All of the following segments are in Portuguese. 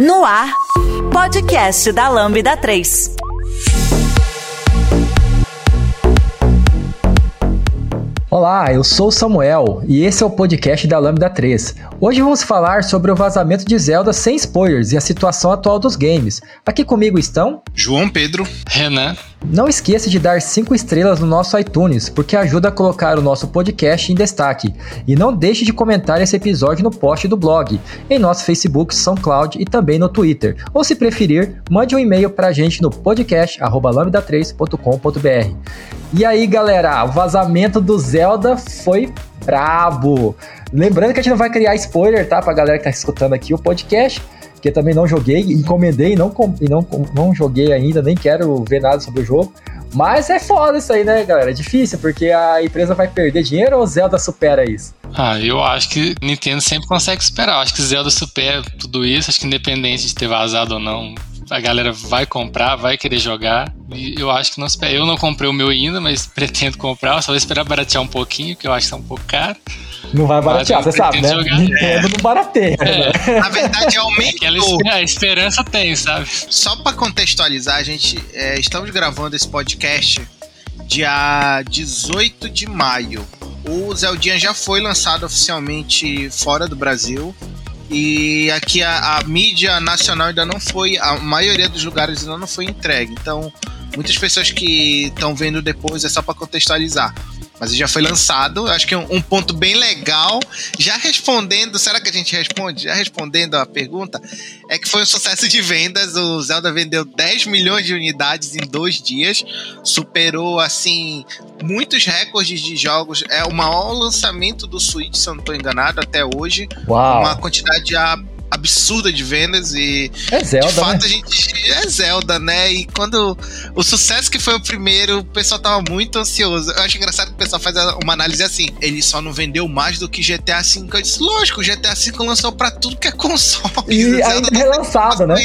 No ar, podcast da Lambda 3. Olá, eu sou o Samuel e esse é o podcast da Lambda 3. Hoje vamos falar sobre o vazamento de Zelda sem spoilers e a situação atual dos games. Aqui comigo estão João Pedro, Renan. Não esqueça de dar 5 estrelas no nosso iTunes, porque ajuda a colocar o nosso podcast em destaque. E não deixe de comentar esse episódio no post do blog, em nosso Facebook, SoundCloud e também no Twitter. Ou se preferir, mande um e-mail pra gente no podcast@lambda3.com.br. E aí, galera, o vazamento do Zelda foi brabo. Lembrando que a gente não vai criar spoiler, tá? Pra galera que tá escutando aqui o podcast, que eu também não joguei, encomendei não, e não, não joguei ainda, nem quero ver nada sobre o jogo. Mas é foda isso aí, né, galera? É difícil, porque a empresa vai perder dinheiro ou Zelda supera isso? Ah, eu acho que Nintendo sempre consegue superar. Eu acho que Zelda supera tudo isso. Acho que independente de ter vazado ou não, a galera vai comprar, vai querer jogar. E eu acho que não. Eu não comprei o meu ainda, mas pretendo comprar. só vou esperar baratear um pouquinho, que eu acho que tá um pouco caro. Não vai baratear, você sabe, né? Jogar. Nintendo é. não barateia. É. Né? Na verdade, aumentou. a esperança tem, sabe? Só para contextualizar, a gente é, estamos gravando esse podcast dia 18 de maio. O Zeldinha já foi lançado oficialmente fora do Brasil. E aqui a, a, mídia nacional ainda não foi, a maioria dos lugares ainda não foi entregue. Então, muitas pessoas que estão vendo depois é só para contextualizar mas já foi lançado. Acho que um, um, ponto bem legal. Já respondendo, será que a gente responde? Já respondendo a pergunta, é que foi um sucesso de vendas. O Zelda vendeu 10 milhões de unidades em dois dias, superou assim muitos recordes de jogos. É o maior lançamento do Switch, se eu não estou enganado, até hoje. Uau. Uma quantidade absurda de vendas e é Zelda, de fato né? a gente é Zelda, né? E quando o sucesso que foi o primeiro, o pessoal tava muito ansioso. Eu acho engraçado que o pessoal faz uma análise assim, ele só não vendeu mais do que GTA V. Eu disse, lógico, o GTA V lançou para tudo que é console. E ainda é relançado, né?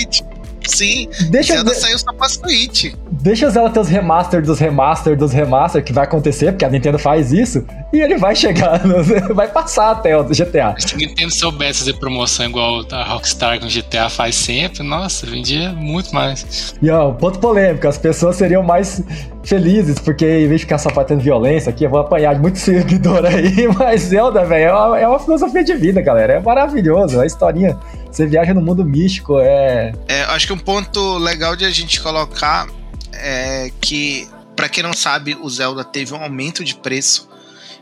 Sim, Deixa Zelda de... saiu só pra Switch. Deixa Zelda ter os remaster dos remaster dos remaster, que vai acontecer, porque a Nintendo faz isso, e ele vai chegar, no... vai passar até o GTA. Se a Nintendo soubesse fazer promoção igual a Rockstar com GTA faz sempre, nossa, vendia muito mais. E ó, ponto polêmico, as pessoas seriam mais felizes, porque em vez de ficar só fazendo violência aqui, eu vou apanhar de muito seguidor aí, mas Zelda, velho, é, uma, é uma filosofia de vida, galera, é maravilhoso, a historinha você viaja no mundo místico, é. É, acho que um ponto legal de a gente colocar é que, para quem não sabe, o Zelda teve um aumento de preço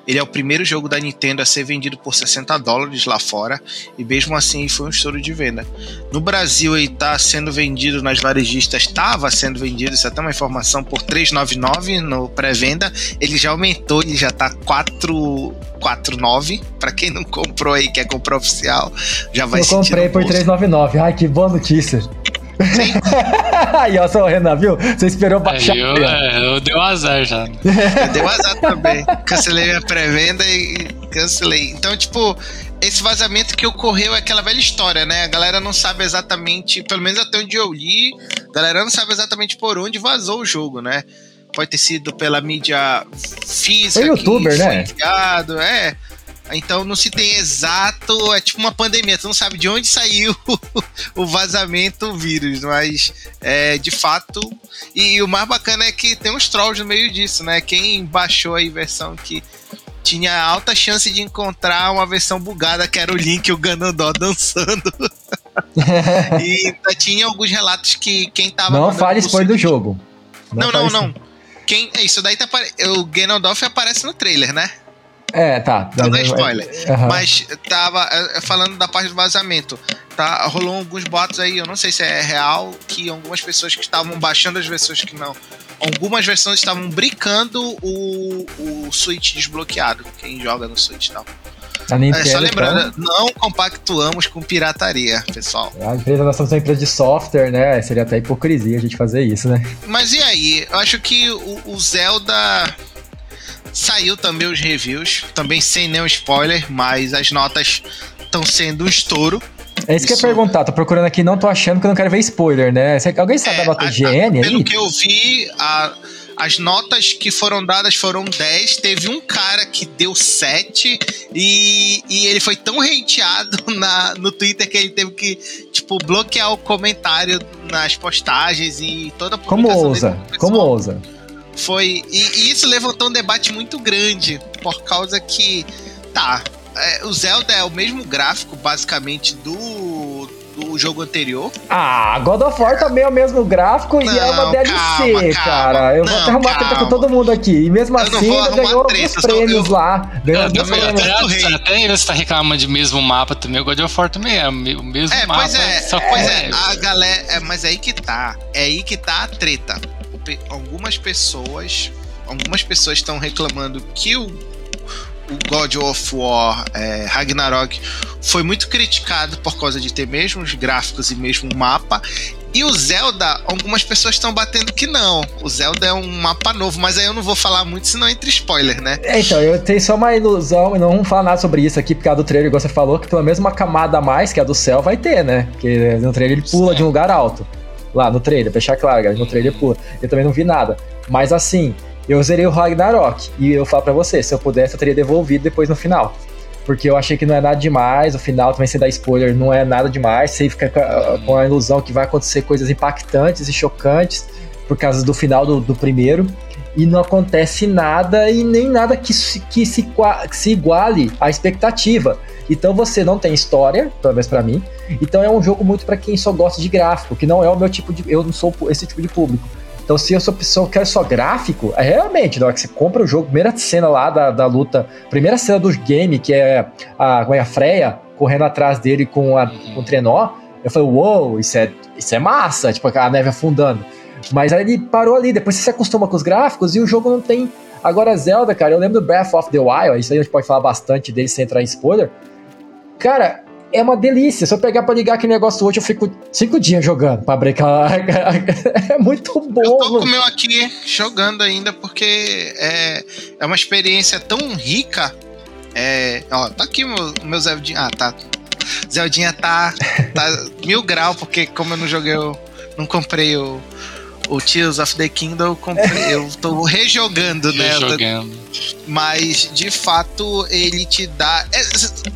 ele é o primeiro jogo da Nintendo a ser vendido por 60 dólares lá fora, e mesmo assim foi um estouro de venda. No Brasil ele está sendo vendido nas varejistas, estava sendo vendido, isso é até uma informação, por 399 no pré-venda. Ele já aumentou, ele já está 449. Para quem não comprou aí, quer comprar oficial, já vai Eu comprei por 399. Ai, que boa notícia. Aí, ó, só o Renan, viu? Você esperou baixar. Eu, é, eu dei um azar já. eu dei um azar também. Cancelei minha pré-venda e cancelei. Então, tipo, esse vazamento que ocorreu é aquela velha história, né? A galera não sabe exatamente, pelo menos até onde eu li, a galera não sabe exatamente por onde vazou o jogo, né? Pode ter sido pela mídia física. Foi youtuber, né? Enviado, é. Então não se tem exato, é tipo uma pandemia, tu não sabe de onde saiu o vazamento, o vírus, mas é, de fato. E, o mais bacana é que tem uns trolls no meio disso, né? Quem baixou aí versão que tinha alta chance de encontrar uma versão bugada que era o Link e o Ganondó dançando. e tinha alguns relatos que quem tava. Não fale spoiler do jogo. Não, não, não. não. Quem, é isso daí tá, o Ganondorf aparece no trailer, né? É, tá. Não dá spoiler. Uhum. Mas tava é, falando da parte do vazamento. Tá, rolou alguns boatos aí, eu não sei se é real, que algumas pessoas que estavam baixando as versões que não. Algumas versões estavam brincando o, o Switch desbloqueado, quem joga no Switch e tal. É, só lembrando, então, não compactuamos com pirataria, pessoal. A empresa, nós somos uma empresa de software, né? Seria até hipocrisia a gente fazer isso, né? Mas e aí? Eu acho que o, o Zelda Saiu também os reviews, também sem nenhum spoiler, mas as notas estão sendo um estouro. É isso, isso, que eu ia perguntar, tô procurando aqui, não tô achando que eu não quero ver spoiler, né? Alguém sabe é, a nota a, GN Pelo que eu vi, a, as notas que foram dadas foram 10. Teve um cara que deu 7 e, e ele foi tão hateado na, no Twitter que ele teve que, tipo, bloquear o comentário nas postagens e toda a Como ousa? Como ousa? Foi. E, e, isso levantou um debate muito grande, por causa que. Tá. É, o Zelda é o mesmo gráfico, basicamente, do do jogo anterior. Ah, God of War também é o mesmo gráfico não, e é uma DLC, calma, cara. Eu não, vou até arrumar treta com todo mundo aqui. E mesmo eu assim, ainda ganhou alguns prêmios eu... lá. Ganhou alguns prêmios. Até, até você tá reclamando de mesmo mapa também. O God of War também é o mesmo é, mapa. Pois é, só pois é, a galera. É, mas é aí que tá. É aí que tá a treta. Algumas pessoas. Algumas pessoas estão reclamando que o o God of War é, Ragnarok foi muito criticado por causa de ter mesmos gráficos e mesmo mapa. E o Zelda, algumas pessoas estão batendo que não. O Zelda é um mapa novo, mas aí eu não vou falar muito, senão entre spoiler, né? É, então, eu tenho só uma ilusão, e não vamos falar nada sobre isso aqui, porque a do trailer, igual você falou, que pelo menos uma camada a mais que a do céu vai ter, né? Porque no trailer ele pula Sim. de um lugar alto. Lá no trailer, deixar claro, galera, no trailer pula. Eu também não vi nada. Mas assim, eu zerei o Ragnarok. E eu falo para você, se eu pudesse, eu teria devolvido depois no final. Porque eu achei que não é nada demais, o final também sem dar spoiler, não é nada demais. Você fica com a ilusão que vai acontecer coisas impactantes e chocantes por causa do final do, do primeiro. E não acontece nada e nem nada que, que, se, que se iguale à expectativa. Então você não tem história, pelo menos pra mim. Então é um jogo muito para quem só gosta de gráfico, que não é o meu tipo de. Eu não sou esse tipo de público. Então, se eu sou pessoa que quer só gráfico, é realmente, na hora que você compra o jogo, primeira cena lá da, da luta, primeira cena do game, que é a, é a Freya correndo atrás dele com, a, com o trenó, eu falei, uou, wow, isso é, isso é massa, tipo, a neve afundando. Mas aí ele parou ali, depois você se acostuma com os gráficos e o jogo não tem. Agora, Zelda, cara, eu lembro do Breath of the Wild, isso aí a gente pode falar bastante dele sem entrar em spoiler. Cara, é uma delícia. Se eu pegar pra ligar aquele negócio hoje, eu fico cinco dias jogando pra brincar. é muito bom. Eu tô com o meu aqui jogando ainda, porque é, é uma experiência tão rica. É, ó, tá aqui o meu, meu Zeldinha. Ah, tá. Zeldinha tá, tá mil grau, porque como eu não joguei, eu não comprei o, o Tears of the Kingdom, eu, comprei, eu tô rejogando, né? Rejogando. Mas, de fato, ele te dá. É,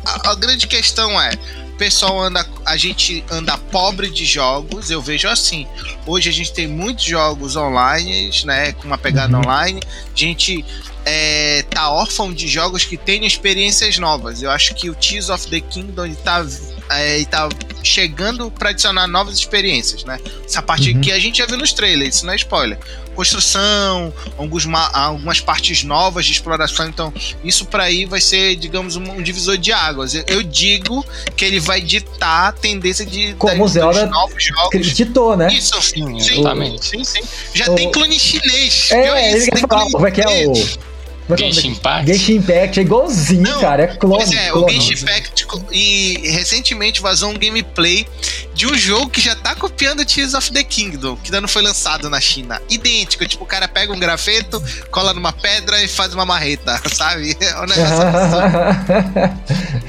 a, a grande questão é pessoal anda, a gente anda pobre de jogos, eu vejo assim. Hoje a gente tem muitos jogos online, né, com uma pegada uhum. online. A gente é, tá órfão de jogos que tenham experiências novas. Eu acho que o Tears of the Kingdom está é, tá chegando para adicionar novas experiências, né? Essa parte uhum. que a gente já viu nos trailers, isso não é spoiler. Construção, alguns, algumas partes novas de exploração, então isso para aí vai ser, digamos, um, um divisor de águas. Eu, eu, digo que ele vai ditar a tendência de como o Zelda novos jogos. ditou, né? Isso, sim, sim, sim, sim. Já o... tem clone chinês. É, ele quer falar, como é que é o Genshin Impact? Genshin Impact é igualzinho, Não, cara. É clone. Pois é, clone. o Genshin Impact e recentemente vazou um gameplay de um jogo que já tá copiando Tears of the Kingdom, que ainda não foi lançado na China. Idêntico, tipo, o cara pega um grafeto, cola numa pedra e faz uma marreta, sabe? É um negócio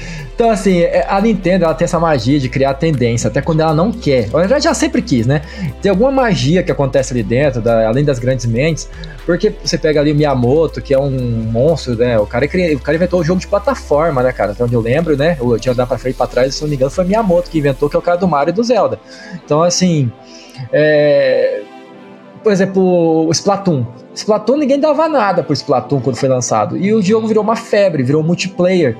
Então, assim, é, a Nintendo ela tem essa magia de criar tendência, até quando ela não quer. Ela já sempre quis, né? Tem alguma magia que acontece ali dentro, da, além das grandes mentes, porque você pega ali o Miyamoto, que é um monstro, né? O cara, o cara inventou o jogo de plataforma, né, cara? Então eu lembro, né? O de andar pra frente e pra trás, se não me engano, foi Miyamoto que inventou, que é o cara do Mario e do Zelda. Então, assim. É... Por exemplo, o Splatoon. Splatoon ninguém dava nada pro Splatoon quando foi lançado. E o jogo virou uma febre, virou multiplayer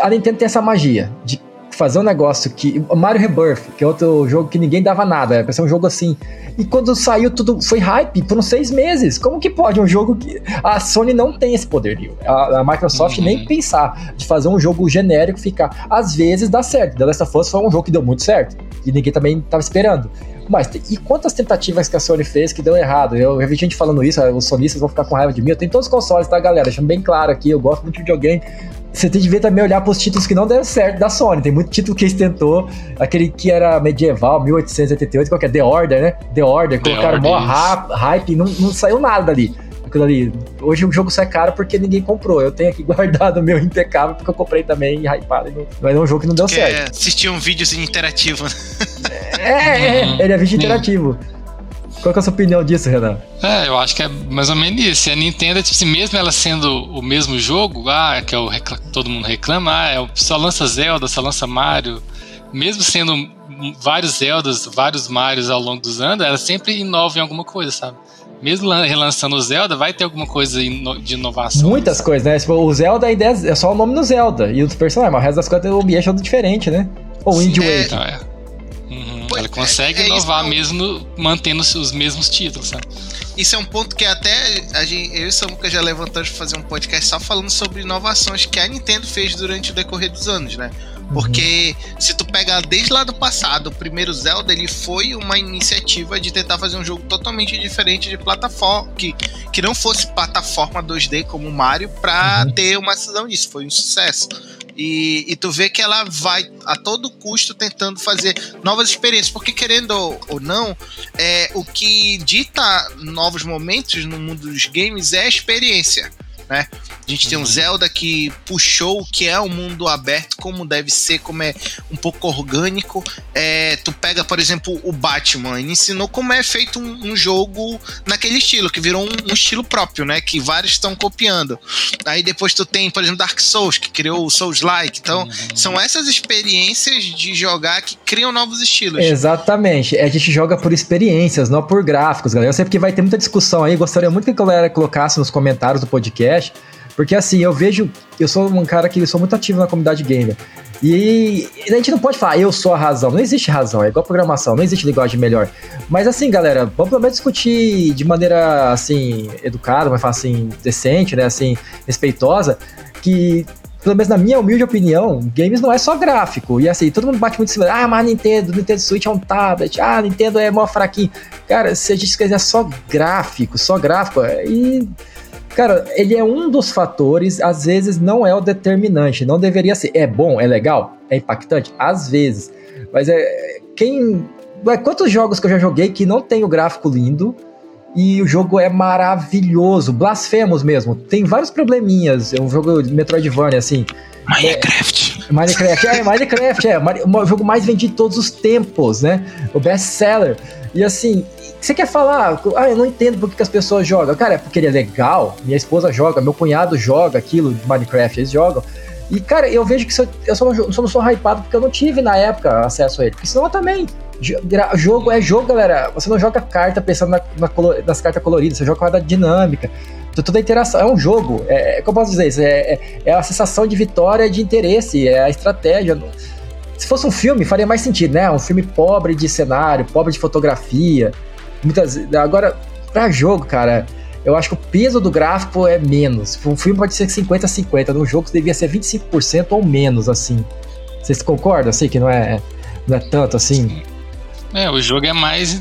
a Nintendo tem essa magia de fazer um negócio que. Mario Rebirth, que é outro jogo que ninguém dava nada, é ser um jogo assim. E quando saiu, tudo foi hype por uns seis meses. Como que pode um jogo que. A Sony não tem esse poder, a, a Microsoft uhum. nem pensar de fazer um jogo genérico ficar. Às vezes dá certo. The Last of Us foi um jogo que deu muito certo. E ninguém também estava esperando. Mas, e quantas tentativas que a Sony fez que deu errado? Eu, eu vi gente falando isso, os sonistas vão ficar com raiva de mim. Eu tenho todos os consoles, tá, galera? Deixando bem claro aqui, eu gosto muito de videogame você tem que ver também olhar para os títulos que não deram certo da Sony. Tem muito título que eles tentou, aquele que era medieval, 1888, qual que é? The Order, né? The Order, The colocaram mó hype, não, não saiu nada dali. Aquilo ali. Hoje o jogo sai caro porque ninguém comprou. Eu tenho aqui guardado o meu impecável porque eu comprei também hypado. Mas é um jogo que não deu certo. É, assistir um vídeo interativos. É, é, ele é vídeo interativo. Qual é a sua opinião disso, Renan? É, eu acho que é mais ou menos isso. A Nintendo, tipo assim, mesmo ela sendo o mesmo jogo, ah, que é o todo mundo reclama, ah, é, só lança Zelda, só lança Mario, mesmo sendo vários Zeldas, vários Marios ao longo dos anos, ela sempre inova em alguma coisa, sabe? Mesmo relançando o Zelda, vai ter alguma coisa de inovação. Muitas coisas, né? Tipo, o Zelda é só o nome do Zelda e os personagens, mas o resto das coisas o ambiente é diferente, né? Ou Wind Waker. Então, é. Uhum, ela consegue é, é inovar mesmo mantendo os mesmos títulos, sabe? Isso é um ponto que até a gente, eu e o Samuca já levantamos para fazer um podcast só falando sobre inovações que a Nintendo fez durante o decorrer dos anos, né? Porque uhum. se tu pegar desde lá do passado, o primeiro Zelda ele foi uma iniciativa de tentar fazer um jogo totalmente diferente de plataforma, que, que não fosse plataforma 2D como Mario, pra uhum. ter uma decisão disso. Foi um sucesso. E, e, tu vê que ela vai a todo custo tentando fazer novas experiências, porque querendo ou, ou não, é, o que dita novos momentos no mundo dos games é a experiência né? A gente tem um Zelda que puxou o que é um mundo aberto, como deve ser, como é um pouco orgânico. É, tu pega, por exemplo, o Batman, ele ensinou como é feito um, um jogo naquele estilo, que virou um, um, estilo próprio, né? Que vários estão copiando. Aí depois tu tem, por exemplo, Dark Souls, que criou o Souls-like. Então, uhum. são essas experiências de jogar que criam novos estilos. Exatamente. A gente joga por experiências, não por gráficos, galera. Eu sei porque vai ter muita discussão aí. Gostaria muito que a galera colocasse nos comentários do podcast podcast, porque assim, eu vejo, eu sou um cara que sou muito ativo na comunidade gamer. E a gente não pode falar, eu sou a razão. Não existe razão, é igual programação, não existe linguagem melhor. Mas assim, galera, vamos pelo menos discutir de maneira assim, educada, mas assim, decente, né? Assim, respeitosa, que pelo menos na minha humilde opinião, games não é só gráfico. E assim, todo mundo bate muito em cima, ah, mas Nintendo, Nintendo Switch é um tablet, ah, Nintendo é mó fraquinho. Cara, se a gente quiser só gráfico, só gráfico, e Cara, ele é um dos fatores, às vezes não é o determinante, não deveria ser. É bom, é legal, é impactante, às vezes. Mas é quem, quantos jogos que eu já joguei que não tem o gráfico lindo e o jogo é maravilhoso, blasfemos mesmo. Tem vários probleminhas, é um jogo de Metroidvania assim. Minecraft. É, Minecraft, é, Minecraft, é, o jogo mais vendido de todos os tempos, né? O best seller. E assim, você quer falar, ah, eu não entendo por que, as pessoas jogam. Cara, é porque ele é legal, minha esposa joga, meu cunhado joga aquilo de Minecraft, eles jogam. E, cara, eu vejo que eu, eu só não sou hypado porque eu não tive na época acesso a ele. Porque senão eu também. Jogo é jogo, galera. Você não joga carta pensando na, na nas cartas coloridas, você joga com a dinâmica. Toda a interação. É um jogo. É, é como eu posso dizer isso? É, é, é a sensação de vitória de interesse, é a estratégia. Se fosse um filme, faria mais sentido, né? Um filme pobre de cenário, pobre de fotografia. Muitas, agora, pra jogo, cara, eu acho que o peso do gráfico é menos. Um filme pode ser 50-50, no jogo devia ser 25% ou menos, assim. Vocês concordam, assim, que não é, não é tanto assim? É, o jogo é mais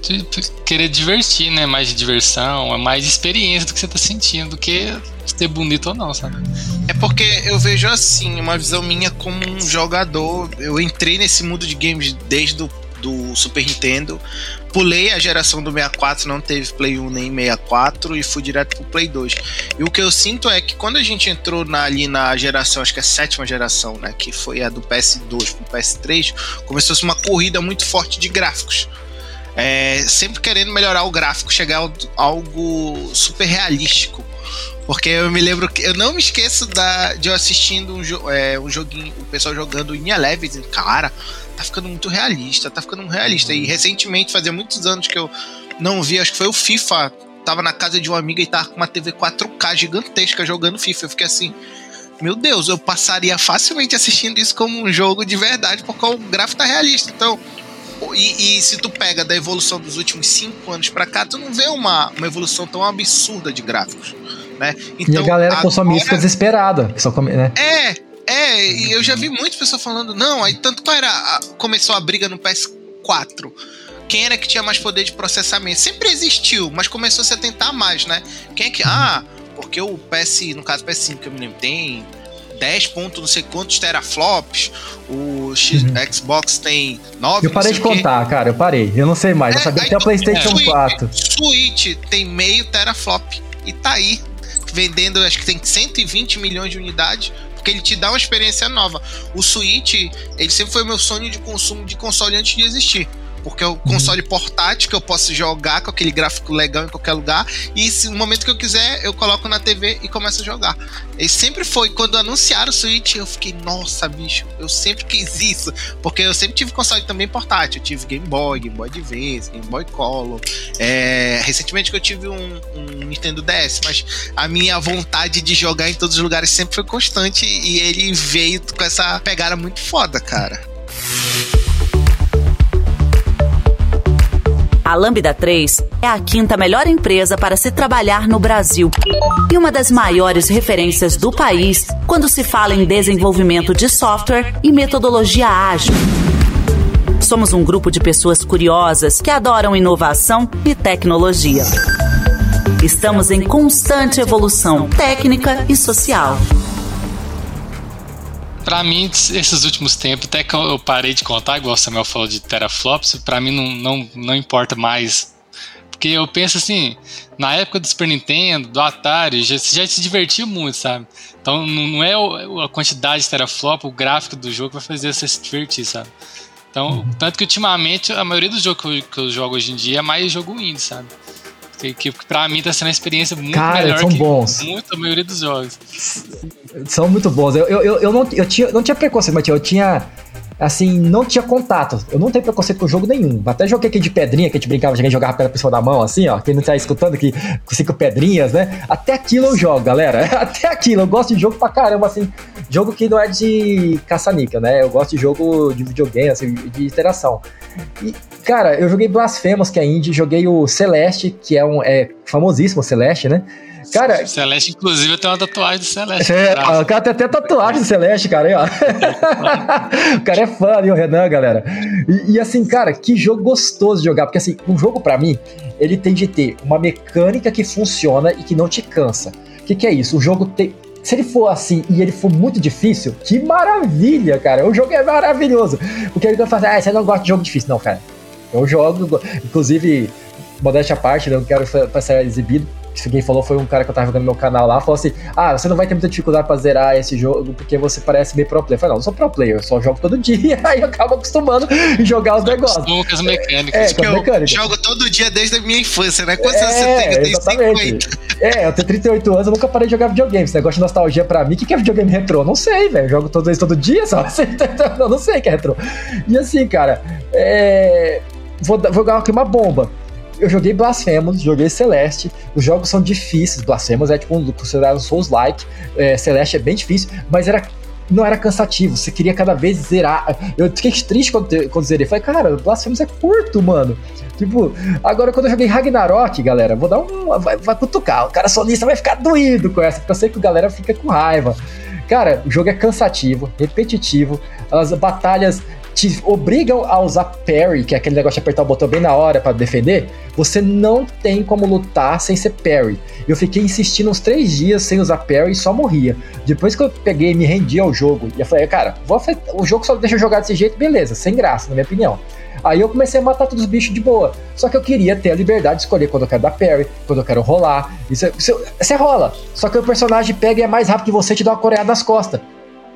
de querer divertir, né? Mais de diversão, é mais experiência do que você tá sentindo do que ser bonito ou não, sabe? É porque eu vejo assim, uma visão minha como um jogador. Eu entrei nesse mundo de games desde o do Super Nintendo. Pulei a geração do 64, não teve Play 1 nem 64 e fui direto pro Play 2. E o que eu sinto é que quando a gente entrou na, ali na geração, acho que é a sétima geração, né, que foi a do PS2 pro PS3, começou-se uma corrida muito forte de gráficos. É, sempre querendo melhorar o gráfico, chegar a algo super realístico. Porque eu me lembro que eu não me esqueço da, de eu assistindo um, jo, é, um joguinho, o pessoal jogando em Eleven, cara, tá ficando muito realista, tá ficando realista. E recentemente, fazia muitos anos que eu não vi, acho que foi o FIFA. Tava na casa de uma amiga e tava com uma TV 4K gigantesca jogando FIFA. Eu fiquei assim, meu Deus, eu passaria facilmente assistindo isso como um jogo de verdade, porque o gráfico tá realista. Então, e, e, se tu pega da evolução dos últimos cinco anos para cá, tu não vê uma, uma evolução tão absurda de gráficos. Né? Então, e a então, galera consome isso desesperada. Só come, né? É, é, e eu já vi muitas pessoas falando, não, aí tanto que era, começou a briga no PS4. Quem era que tinha mais poder de processamento? Sempre existiu, mas começou a se atentar mais, né? Quem é que. Ah, porque o PS, no caso PS5 que eu me lembro, tem 10 pontos, não sei quantos teraflops. O X, uhum. Xbox tem 9. Eu parei de contar, quê. cara, eu parei. Eu não sei mais. É, eu sabia que o PlayStation é, 4. Switch tem meio teraflop. E tá aí. Vendendo, acho que tem 120 milhões de unidades porque ele te dá uma experiência nova. O Switch, ele sempre foi meu sonho de consumo de console antes de existir. Porque é o console portátil que eu posso jogar com aquele gráfico legal em qualquer lugar. E se no momento que eu quiser, eu coloco na TV e começo a jogar. E sempre foi, quando anunciaram o Switch, eu fiquei, nossa, bicho, eu sempre quis isso. Porque eu sempre tive console também portátil. Eu tive Game Boy, Game Boy Advance, Game Boy Color. É, recentemente que eu tive um, um Nintendo DS, mas a minha vontade de jogar em todos os lugares sempre foi constante e ele veio com essa pegada muito foda, cara. A Lambda 3 é a quinta melhor empresa para se trabalhar no Brasil e uma das maiores referências do país quando se fala em desenvolvimento de software e metodologia ágil. Somos um grupo de pessoas curiosas que adoram inovação e tecnologia. Estamos em constante evolução técnica e social para mim, esses últimos tempos, até que eu parei de contar, igual o Samuel falou de teraflops, para mim não, não, não importa mais. Porque eu penso assim, na época do Super Nintendo, do Atari, já, já se divertia muito, sabe? Então não é a quantidade de teraflop, o gráfico do jogo vai fazer você se divertir, sabe? Então, uhum. tanto que ultimamente a maioria dos jogos que eu, que eu jogo hoje em dia é mais jogo indie, sabe? Que, que pra mim tá sendo uma experiência muito Cara, melhor são que bons. muito a maioria dos jogos. São muito bons. Eu, eu, eu, não, eu tinha, não tinha preconceito, mas eu tinha assim, não tinha contato. Eu não tenho preconceito com jogo nenhum. Até joguei aqui de pedrinha, que a gente brincava, a gente jogava pedra cima da mão, assim, ó. Quem não tá escutando aqui com cinco pedrinhas, né? Até aquilo eu jogo, galera. Até aquilo. Eu gosto de jogo pra caramba, assim. Jogo que não é de caça-níquel, né? Eu gosto de jogo de videogame, assim, de interação. E, cara, eu joguei Blasphemous, que é indie, joguei o Celeste, que é um é famosíssimo Celeste, né? Cara, Celeste, inclusive, tenho uma tatuagem do Celeste. É, o cara tem até tatuagem do Celeste, cara. Aí, ó. o cara é fã ali, o Renan, galera. E, e, assim, cara, que jogo gostoso de jogar. Porque assim, um jogo para mim, ele tem de ter uma mecânica que funciona e que não te cansa. O que, que é isso? O jogo tem. Se ele for assim e ele for muito difícil, que maravilha, cara. O jogo é maravilhoso. Porque ele vai fazer, ah, você não gosta de jogo difícil. Não, cara. Eu jogo, inclusive, modéstia à parte, não quero ser exibido que quem falou foi um cara que eu tava jogando no meu canal lá, falou assim: Ah, você não vai ter muita dificuldade pra zerar esse jogo porque você parece meio pro player. Eu falei, não, eu sou pro player, eu só jogo todo dia, aí eu acabo acostumando e jogar os negócios. com as mecânicas. É, com as mecânicas. Eu jogo todo dia desde a minha infância, né? Quantos é, anos você tem? Eu tenho exatamente. 50. É, eu tenho 38 anos, eu nunca parei de jogar videogame. Esse negócio de nostalgia pra mim, o que, que é videogame retrô? Não sei, velho. Jogo todo, todo dia, só. Eu não sei o que é retrô. E assim, cara, é... vou, vou jogar aqui uma bomba eu joguei Blasphemous, joguei Celeste. Os jogos são difíceis. Blasphemous é tipo um considerado Souls-like. É, Celeste é bem difícil, mas era não era cansativo, você queria cada vez zerar. Eu fiquei triste quando, quando zerei. Falei, cara, Blasphemous é curto, mano. Tipo, agora quando eu joguei Ragnarok, galera, vou dar um. Vai, vai cutucar. O cara solista vai ficar doído com essa, porque eu sei que a galera fica com raiva. Cara, o jogo é cansativo, repetitivo, as batalhas te obrigam a usar parry, que é aquele negócio de apertar o botão bem na hora para defender, você não tem como lutar sem ser parry. Eu fiquei insistindo uns três dias sem usar parry e só morria. Depois que eu peguei me rendi ao jogo, e eu falei, cara, o jogo só deixa eu jogar desse jeito, beleza, sem graça, na minha opinião. Aí eu comecei a matar todos os bichos de boa. Só que eu queria ter a liberdade de escolher quando eu quero dar parry, quando eu quero rolar. Isso, isso, você rola. Só que o personagem pega e é mais rápido que você e te dá uma coreada nas costas.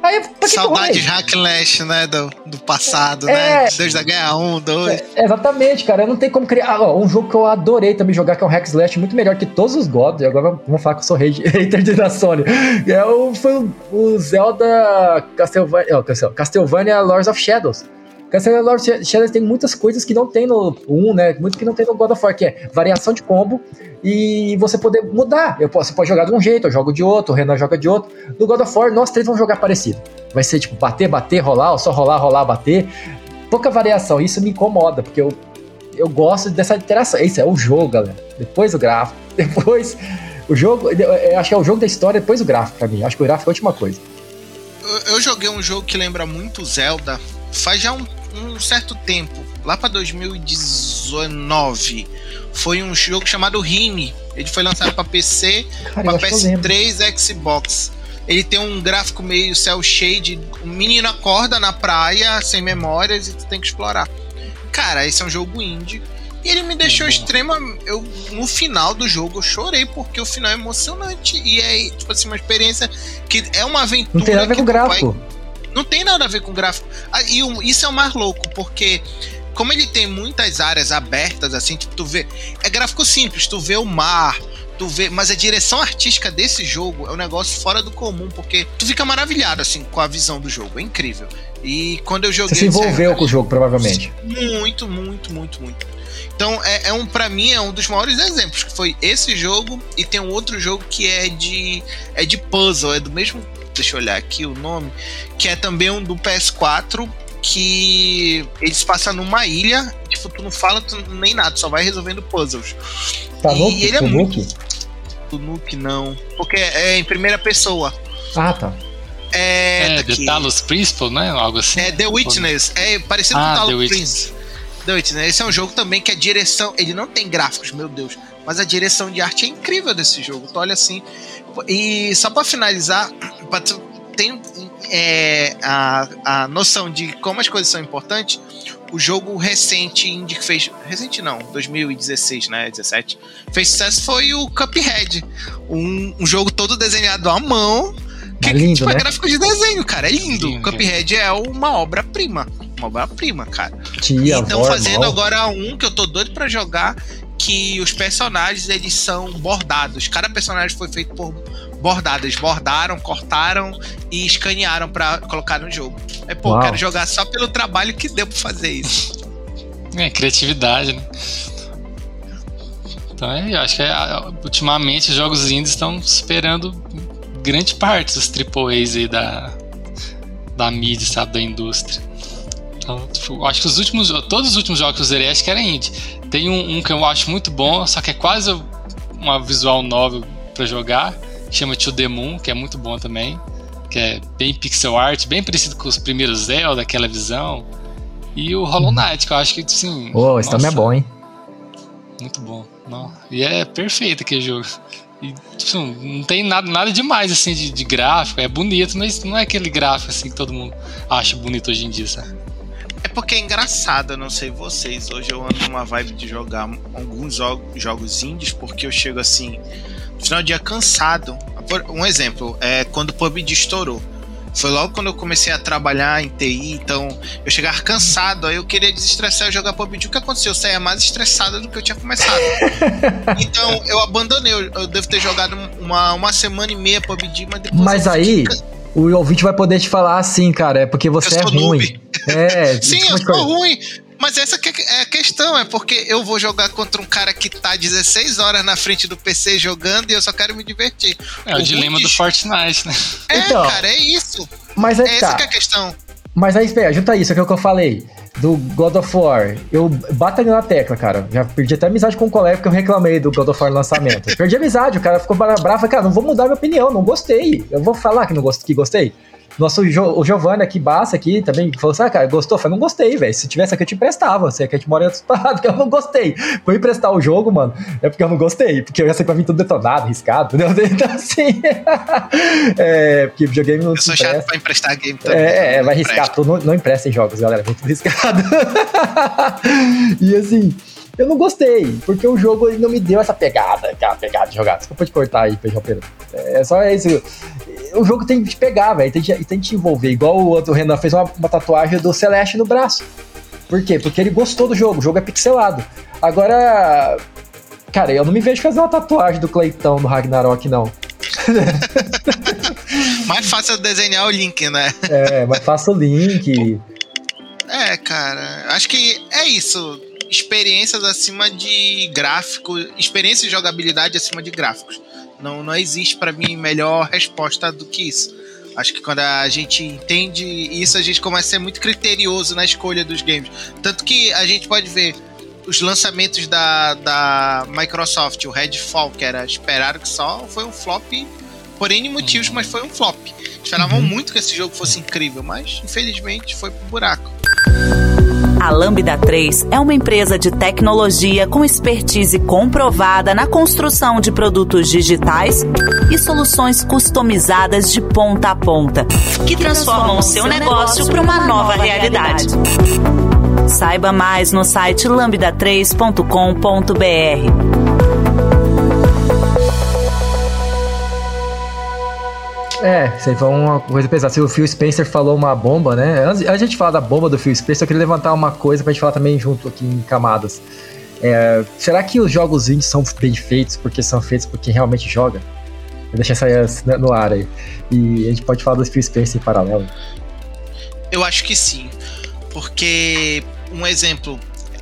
Aí, Saudade de Hack Lash, né? Do, do passado, né? é, né? Desde a Guerra 1, 2. É, exatamente, cara. Eu não tem como criar. Ah, um jogo que eu adorei também jogar, que é um Hack Slash, muito melhor que todos os gods. E agora vamos falar que eu sou hater da Sony. É o, foi o, o Zelda Castlevania, oh, Castlevania Lords of Shadows. Castlevania Lords of Shadows tem muitas coisas que não tem no 1, né? Muito que não tem no God of War, que é variação de combo e você poder mudar. Eu posso, você pode jogar de um jeito, eu jogo de outro, o Renan joga de outro. No God of War, nós três vamos jogar parecido. Vai ser tipo bater, bater, rolar, ou só rolar, rolar, bater. Pouca variação, isso me incomoda, porque eu, eu gosto dessa interação. Isso é o jogo, galera. Depois o gráfico, depois o jogo. Acho que é o jogo da história, depois o gráfico pra mim. acho que o gráfico é a última coisa. Eu, eu joguei um jogo que lembra muito Zelda faz já um, um certo tempo, lá para 2019 foi um jogo chamado Rime. Ele foi lançado para PC, para PS3, Xbox. Ele tem um gráfico meio cel shade. O menino acorda na praia sem memórias e tu tem que explorar. Cara, esse é um jogo indie. E ele me deixou extrema. Eu, no final do jogo eu chorei, porque o final é emocionante. E é, tipo assim, uma experiência que é uma aventura. Não tem nada a ver com o gráfico. Vai... Não tem nada a ver com gráfico. Ah, e isso é o mais louco, porque como ele tem muitas áreas abertas, assim, tipo, tu vê. É gráfico simples, tu vê o mar, tu vê. Mas a direção artística desse jogo é um negócio fora do comum, porque tu fica maravilhado, assim, com a visão do jogo. É incrível. E quando eu joguei. Você se envolveu com o jogo, provavelmente. Muito, muito, muito, muito. Então, é, é um para mim é um dos maiores exemplos, que foi esse jogo e tem um outro jogo que é de é de puzzle, é do mesmo, deixa eu olhar aqui o nome, que é também um do PS4 que eles passam numa ilha, tipo, tu não fala tu nem nada, só vai resolvendo puzzles. Tá e ele é muito Nuke não, porque é em primeira pessoa. Ah, tá. É, é The Talos Principle, né? Algo assim. É The Witness, é parecido ah, com Talos Principle. The Witness. Esse é um jogo também que a direção, ele não tem gráficos, meu Deus, mas a direção de arte é incrível desse jogo. Tu olha assim. E só para finalizar, pra tu tem é, a, a noção de como as coisas são importantes, o jogo recente indie que fez. Recente não, 2016, né? 17. Fez sucesso foi o Cuphead. Um, um jogo todo desenhado à mão. Que é lindo, tipo, é né? é gráfico de desenho, cara. É lindo. Sim, Cuphead é uma obra-prima. Uma obra-prima, cara. Tia, então, fazendo agora um que eu tô doido para jogar, que os personagens eles são bordados. Cada personagem foi feito por bordado. Eles bordaram, cortaram e escanearam para colocar no jogo. É, pô, Uau. quero jogar só pelo trabalho que deu pra fazer isso. É, criatividade, né? Então, é, eu acho que é, ultimamente os jogos indies estão superando grande parte dos AAAs aí da, da mídia, sabe, da indústria. Então, tipo, acho que os últimos, todos os últimos jogos que eu zerei acho que era indie. Tem um, um, que eu acho muito bom, só que é quase uma visual novel para jogar, que chama To The Moon, que é muito bom também, que é bem pixel art, bem parecido com os primeiros Zelda, aquela visão. E o Hollow Knight, que eu acho que, sim. Pô, esse também é bom, hein? Muito bom. Não. E é perfeito aquele jogo. E, tipo, não tem nada, nada demais assim de, de, gráfico, é bonito, mas não é aquele gráfico assim que todo mundo acha bonito hoje em dia, sabe? É porque é engraçado, eu não sei vocês. Hoje eu ando numa vibe de jogar alguns jogos indies, porque eu chego assim, no final do dia cansado. Um exemplo, é quando o PUBG estourou. Foi logo quando eu comecei a trabalhar em TI, então eu chegava cansado, aí eu queria desestressar e jogar PUBG. O que aconteceu? Eu saía mais estressado do que eu tinha começado. então eu abandonei, eu devo ter jogado uma, uma semana e meia PUBG, mas depois. Mas aí, o ouvinte vai poder te falar assim, cara, é porque você é ruim. Noob. É, Sim, eu sou ruim. Mas essa que é a questão, é porque eu vou jogar contra um cara que tá 16 horas na frente do PC jogando e eu só quero me divertir. É o, o dilema do Fortnite, né? É, então, cara, é isso. Mas é, é tá. essa que é a questão. Mas aí, espera, junta isso, que é o que eu falei. Do God of War. Eu bato ali na tecla, cara. Já perdi até amizade com um colega porque eu reclamei do God of War lançamento. perdi amizade, o cara ficou bravo. Cara, não vou mudar minha opinião, não gostei. Eu vou falar que não gost, que gostei. Nosso jo, o Giovanni aqui, Bassa aqui, também falou assim: ah, cara, gostou? Eu falei, não gostei, velho. Se tivesse aqui, eu te emprestava. Você que a gente mora em outro estado, porque eu não gostei. Vou emprestar o jogo, mano, é porque eu não gostei. Porque eu ia sair pra mim tudo detonado, riscado, entendeu? Então, assim. é, porque videogame não. Eu sou chato pra emprestar game também. É, é vai riscar tudo. Não, não emprestem jogos, galera. Vem tudo riscado. e assim. Eu não gostei, porque o jogo ele não me deu essa pegada, aquela pegada de jogar. Desculpa te cortar aí, Pedro Pedro. É só isso. O jogo tem que te pegar, velho, tem, tem que te envolver. Igual o outro Renan fez uma, uma tatuagem do Celeste no braço. Por quê? Porque ele gostou do jogo, o jogo é pixelado. Agora, cara, eu não me vejo fazer uma tatuagem do Cleitão do Ragnarok, não. mais fácil desenhar o link, né? É, mais fácil o link. É, cara, acho que é isso experiências acima de gráfico, experiência de jogabilidade acima de gráficos. Não, não existe para mim melhor resposta do que isso. Acho que quando a gente entende isso, a gente começa a ser muito criterioso na escolha dos games. Tanto que a gente pode ver os lançamentos da, da Microsoft, o Redfall, que era esperado que só, foi um flop por N motivos, mas foi um flop. Esperavam uhum. muito que esse jogo fosse incrível, mas infelizmente foi pro buraco. A Lambda 3 é uma empresa de tecnologia com expertise comprovada na construção de produtos digitais e soluções customizadas de ponta a ponta, que transformam o seu negócio para uma nova realidade. Saiba mais no site lambda3.com.br. É, isso aí foi uma coisa pesada. Se o Phil Spencer falou uma bomba, né? Antes a gente fala da bomba do Phil Spencer, eu queria levantar uma coisa pra gente falar também junto aqui em camadas. É, será que os jogos indies são bem feitos porque são feitos por quem realmente joga? Vou deixar isso aí no ar aí. E a gente pode falar do Phil Spencer em paralelo. Eu acho que sim. Porque, um exemplo,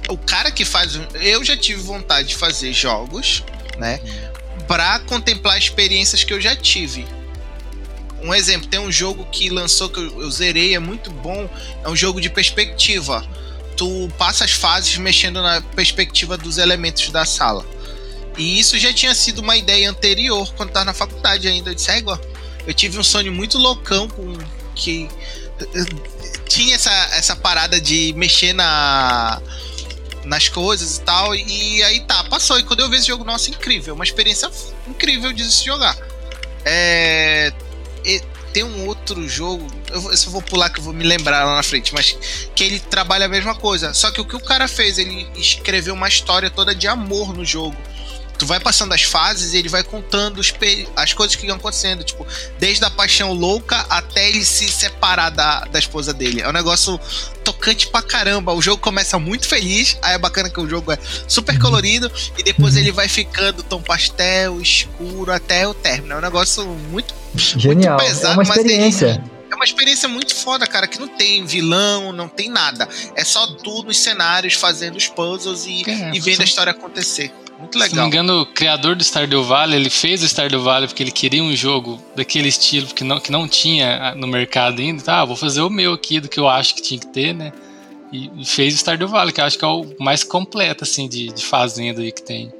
o cara que faz. Eu já tive vontade de fazer jogos, né? Pra contemplar experiências que eu já tive. Um exemplo, tem um jogo que lançou que eu, zerei, é muito bom. É um jogo de perspectiva. Tu passa as fases mexendo na perspectiva dos elementos da sala. E isso já tinha sido uma ideia anterior, quando tava na faculdade ainda. Eu disse, é eu tive um sonho muito loucão com que tinha essa, essa parada de mexer na nas coisas e tal. E aí tá, passou. E quando eu vi esse jogo, nossa, incrível. Uma experiência incrível de se jogar. É, tem um outro jogo, eu, eu vou pular que eu vou me lembrar lá na frente, mas que ele trabalha a mesma coisa. Só que o que o cara fez, ele escreveu uma história toda de amor no jogo tu vai passando as fases e ele vai contando as coisas que iam acontecendo, tipo, desde a paixão louca até ele se separar da, da esposa dele. É um negócio tocante pra caramba. O jogo começa muito feliz, aí é bacana que o jogo é super uhum. colorido e depois uhum. ele vai ficando tom pastel, escuro até o término. É um negócio muito, Genial. muito pesado, é uma experiência. é uma experiência muito foda, cara, que não tem vilão, não tem nada. É só tu nos cenários fazendo os puzzles e, é, e vendo a história acontecer. Muito legal. Se não me engano, o criador do Stardew Valley, ele fez o Stardew Valley porque ele queria um jogo daquele estilo que não, que não tinha no mercado ainda. Tá, ah, vou fazer o meu aqui, do que eu acho que tinha que ter, né? E, fez o Stardew Valley, que eu acho que é o mais completo, assim, de, de fazenda aí que tem.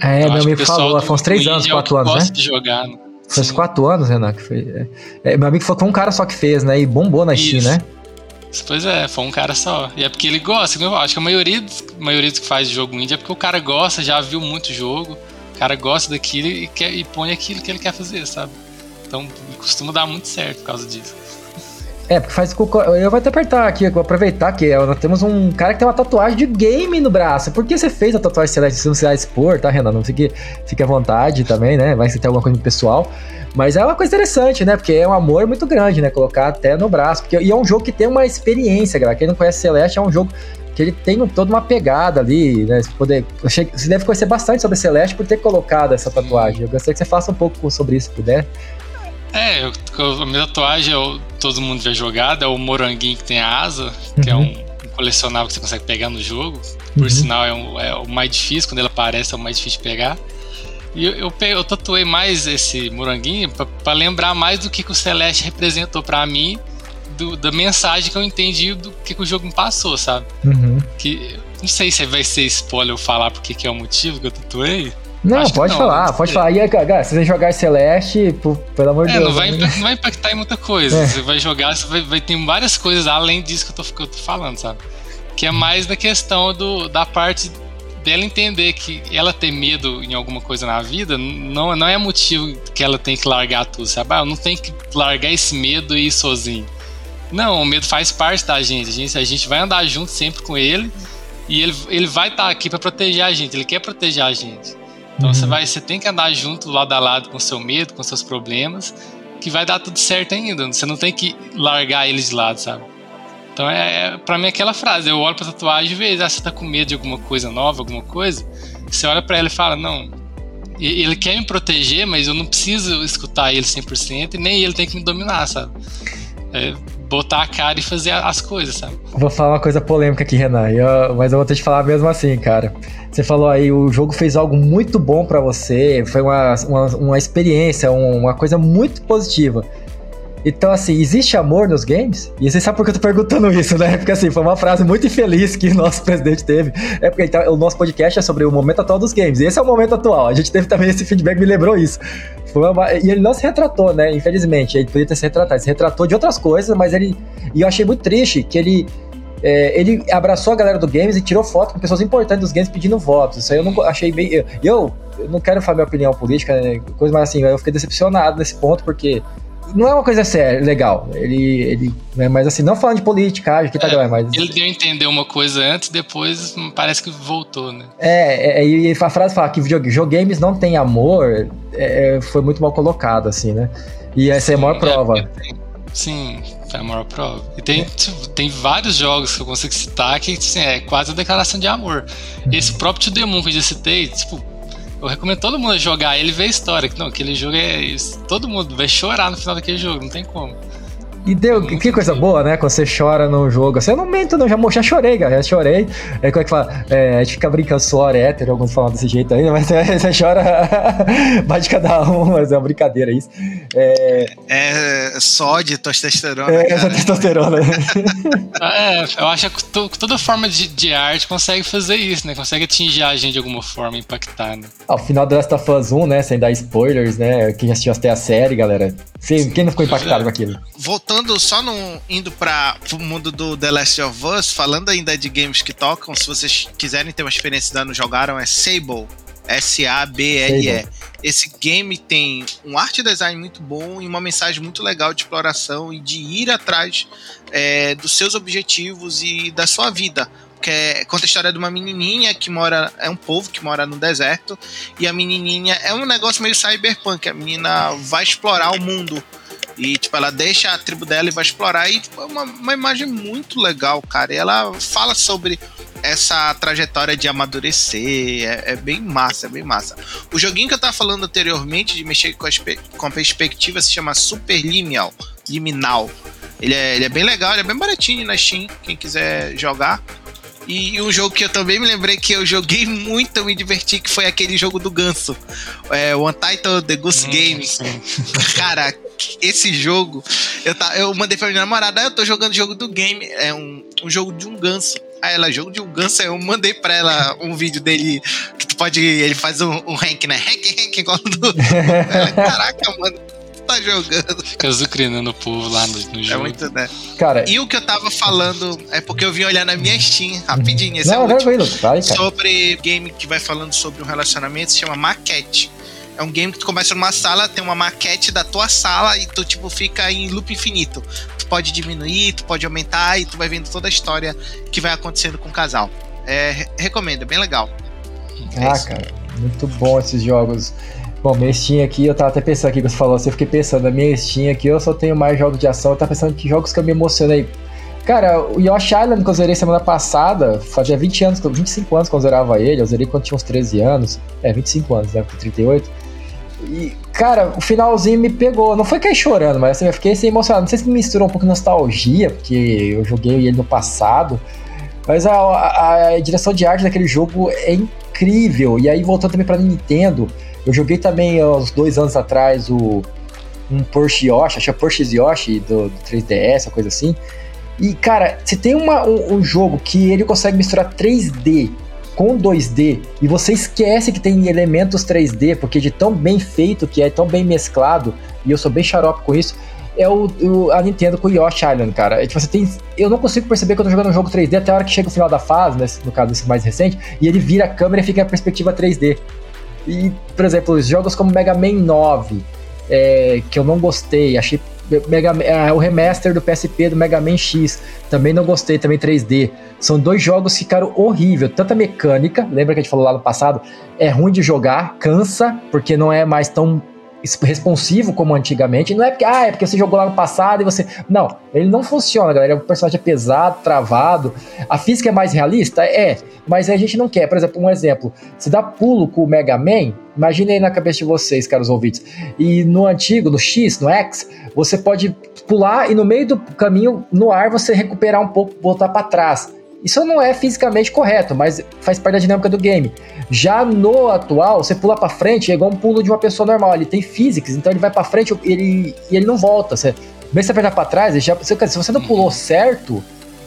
É, eu meu amigo falou, foi uns 3 anos, 4 anos, né? de jogar, né? Foi uns 4 anos, Renan, que foi. É, é, meu amigo falou que foi um cara só que fez, né? E bombou na Steam, né? Pois é, foi um cara só. E é porque ele gosta. Eu acho que a maioria, a maioria dos que faz jogo indie é porque o cara gosta, já viu muito jogo, o cara gosta daquilo e, quer, e põe aquilo que ele quer fazer, sabe? Então costuma dar muito certo por causa disso. É, porque faz. Eu vou até apertar aqui, vou aproveitar que nós temos um cara que tem uma tatuagem de game no braço. Por que você fez a tatuagem celeste? Se não se expor, tá, Renan? Não fique, fique à vontade também, né? Vai ter alguma coisa pessoal. Mas é uma coisa interessante, né? Porque é um amor muito grande, né? Colocar até no braço. Porque, e é um jogo que tem uma experiência, galera. Quem não conhece Celeste é um jogo que ele tem toda uma pegada ali, né? Você, poder, você deve conhecer bastante sobre Celeste por ter colocado essa tatuagem. Eu gostaria que você faça um pouco sobre isso, se puder. É, eu, a minha tatuagem, eu, todo mundo já jogado, é o moranguinho que tem a asa, que é uhum. é um, colecionável que você consegue pegar no jogo. Por uhum. sinal, é, um, é, o mais difícil, quando ele aparece, é o mais difícil de pegar. E eu, eu, eu tatuei mais esse moranguinho para lembrar mais do que, que o Celeste representou para mim, do, da mensagem que eu entendi do que, que o jogo me passou, sabe? Uhum. Que não sei se vai ser spoiler eu falar porque que é o motivo que eu tatuei. Não, Acho pode não, falar, pode falar. E cara, se você jogar Celeste, pelo amor de é, Deus. Não vai, né? não vai impactar em muita coisa. É. Você vai jogar, você vai, vai ter várias coisas além disso que eu, tô, que eu tô falando, sabe? Que é mais da questão do, da parte dela entender que ela ter medo em alguma coisa na vida não, não é motivo que ela tem que largar tudo, sabe? Ah, eu não tenho que largar esse medo e ir sozinho. Não, o medo faz parte da gente. A gente, a gente vai andar junto sempre com ele e ele, ele vai estar tá aqui para proteger a gente. Ele quer proteger a gente. Então uhum. você vai, você tem que andar junto lado a lado com seu medo, com seus problemas, que vai dar tudo certo ainda. Você não tem que largar eles de lado, sabe? Então é, é para mim aquela frase, eu olho pra tatuagem e vejo, ah, você tá com medo de alguma coisa nova, alguma coisa, você olha para ela e fala, não, ele quer me proteger, mas eu não preciso escutar ele 100% e nem ele tem que me dominar, sabe? É, botar a cara e fazer as coisas, sabe? Vou falar uma coisa polêmica aqui, Renan, eu, mas eu vou ter que falar mesmo assim, cara. Você falou aí, o jogo fez algo muito bom para você, foi uma, uma, uma experiência, uma coisa muito positiva. Então, assim, existe amor nos games? E você sabe por que eu tô perguntando isso, né? Porque, assim, foi uma frase muito infeliz que o nosso presidente teve. É porque então, o nosso podcast é sobre o momento atual dos games. E esse é o momento atual. A gente teve também esse feedback, me lembrou isso. Uma... E ele não se retratou, né? Infelizmente. Ele podia ter se retratado. Ele se retratou de outras coisas, mas ele. E eu achei muito triste que ele. É, ele abraçou a galera do games e tirou foto com pessoas importantes dos games pedindo votos. Isso aí eu não achei bem. Eu, eu, eu não quero falar minha opinião política, né, coisa, mas assim, eu fiquei decepcionado nesse ponto, porque não é uma coisa séria, legal. Ele, ele, né, mas assim, não falando de política, acho que tá é, mas... Ele deu a entender uma coisa antes, depois parece que voltou, né? É, é e a frase fala que videogames não tem amor, é, é, foi muito mal colocado, assim, né? E essa Sim, é a maior prova. É, É a maior prova. E tem, tipo, tem vários jogos que eu consigo citar que assim, é quase a declaração de amor. Esse próprio To The Moon que eu já citei, tipo, eu recomendo todo mundo jogar ele ver a história. Não, aquele jogo é isso. Todo mundo vai chorar no final daquele jogo, não tem como. E deu, que coisa boa, né? Quando você chora no jogo. Assim, eu não mento, não, já, já chorei, cara, já chorei. É como é que fala? É, a gente fica brincando, suor é hétero, alguns falam desse jeito aí, mas é, você chora mais de cada um, mas é uma brincadeira isso. É, é só de testosterona. É, só testosterona. é, eu acho que toda forma de, de arte consegue fazer isso, né? Consegue atingir a gente de alguma forma, impactar, né? Ao final do Last of Us 1, né? Sem dar spoilers, né? Quem assistiu até a série, galera. Sim, quem não ficou impactado com aquilo? Voltando, só no, indo para o mundo do The Last of Us, falando ainda de games que tocam, se vocês quiserem ter uma experiência dando jogaram, é Sable. S-A-B-L-E. Esse game tem um art design muito bom e uma mensagem muito legal de exploração e de ir atrás é, dos seus objetivos e da sua vida que é, conta a história de uma menininha que mora, é um povo que mora no deserto, e a menininha é um negócio meio cyberpunk, a menina vai explorar o mundo. E, tipo, ela deixa a tribo dela e vai explorar. E tipo, é uma, uma imagem muito legal, cara. E ela fala sobre essa trajetória de amadurecer. É, é, bem massa, é bem massa. O joguinho que eu tava falando anteriormente, de mexer com a, com a perspectiva, se chama Super Liminal. Liminal. Ele é, ele é bem legal, ele é bem baratinho na Steam, quem quiser jogar. E um jogo que eu também me lembrei que eu joguei muito, eu me diverti, que foi aquele jogo do Ganso. É, o Untitled The Goose hum, Game. Cara, esse jogo, eu, tá, eu mandei pra minha namorada, ah, eu tô jogando jogo do game, é um, um jogo de um ganso. Aí ela, jogo de um ganso, eu mandei pra ela um vídeo dele, que tu pode, ele faz um, um rank, né? Rank, rank, igual do... Caraca, mano tá jogando. Fica zucrinando o povo lá no, no, é jogo. É muito, né? Cara, e o que eu tava falando é porque eu vim olhar na minha Steam, rapidinho, esse não, é o vai, sobre game que vai falando sobre um relacionamento, se chama Maquete. É um game que tu começa numa sala, tem uma maquete da tua sala e tu, tipo, fica em loop infinito. Tu pode diminuir, tu pode aumentar e tu vai vendo toda a história que vai acontecendo com o casal. É, recomendo, é bem legal. Ah, é cara, muito bom esses jogos. Bom, minha Steam aqui, eu tava até pensando aqui que você falou assim, eu fiquei pensando, na minha Steam aqui eu só tenho mais jogos de ação, eu tava pensando que jogos que eu me emocionei. Cara, o Yoshi Island que eu zerei semana passada, fazia 20 anos, 25 anos que eu zerava ele, eu zerei quando tinha uns 13 anos, é, 25 anos, né, 38. E, cara, o finalzinho me pegou, não foi cair chorando, mas assim, eu fiquei assim, emocionado, não sei se misturou um pouco de nostalgia, porque eu joguei ele no passado, mas a, a, a direção de arte daquele jogo é incrível, e aí voltando também pra Nintendo, eu joguei também, uns dois anos atrás, o um Porsche Yoshi, acho que é Porsche Yoshi do, do 3DS, uma coisa assim. E, cara, se tem uma, um, um, jogo que ele consegue misturar 3D com 2D e você esquece que tem elementos 3D, porque de tão bem feito que é, tão bem mesclado, e eu sou bem xarope com isso, é o, o, a Nintendo com o Yoshi Island, cara. É, tipo, você tem, eu não consigo perceber que eu tô jogando um jogo 3D até a hora que chega o final da fase, né, no caso desse mais recente, e ele vira a câmera e fica a perspectiva 3D. E, por exemplo, jogos como Mega Man 9, é, que eu não gostei, achei Mega, é, o remaster do PSP do Mega Man X, também não gostei, também 3D. São dois jogos que ficaram horrível, tanta mecânica, lembra que a gente falou lá no passado? É ruim de jogar, cansa, porque não é mais tão responsivo como antigamente. Não é porque, ah, é porque você jogou lá no passado e você. Não, ele não funciona, galera. O personagem é pesado, travado. A física é mais realista? É, mas a gente não quer. Por exemplo, um exemplo: se dá pulo com o Mega Man, imagine aí na cabeça de vocês, caros ouvintes. E no antigo, no X, no X, você pode pular e no meio do caminho, no ar, você recuperar um pouco, voltar para trás. Isso não é fisicamente correto, mas faz parte da dinâmica do game. Já no atual, você pula para frente é igual um pulo de uma pessoa normal. Ele tem physics, então ele vai para frente ele, e ele não volta. Você, mesmo se você apertar para trás, já, se você não pulou certo,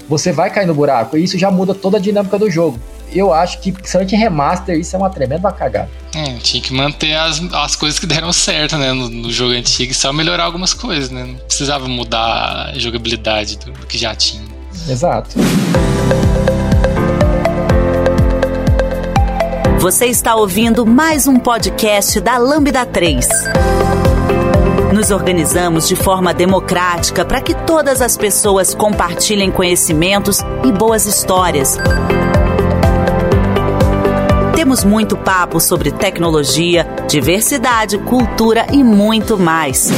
você vai cair no buraco. E isso já muda toda a dinâmica do jogo. Eu acho que, principalmente em remaster, isso é uma tremenda cagada. É, tinha que manter as, as coisas que deram certo, né? No, no jogo antigo, só melhorar algumas coisas, né? Não precisava mudar a jogabilidade do, do que já tinha. Exato. Você está ouvindo mais um podcast da Lambda 3. Nos organizamos de forma democrática para que todas as pessoas compartilhem conhecimentos e boas histórias. Temos muito papo sobre tecnologia, diversidade, cultura e muito mais.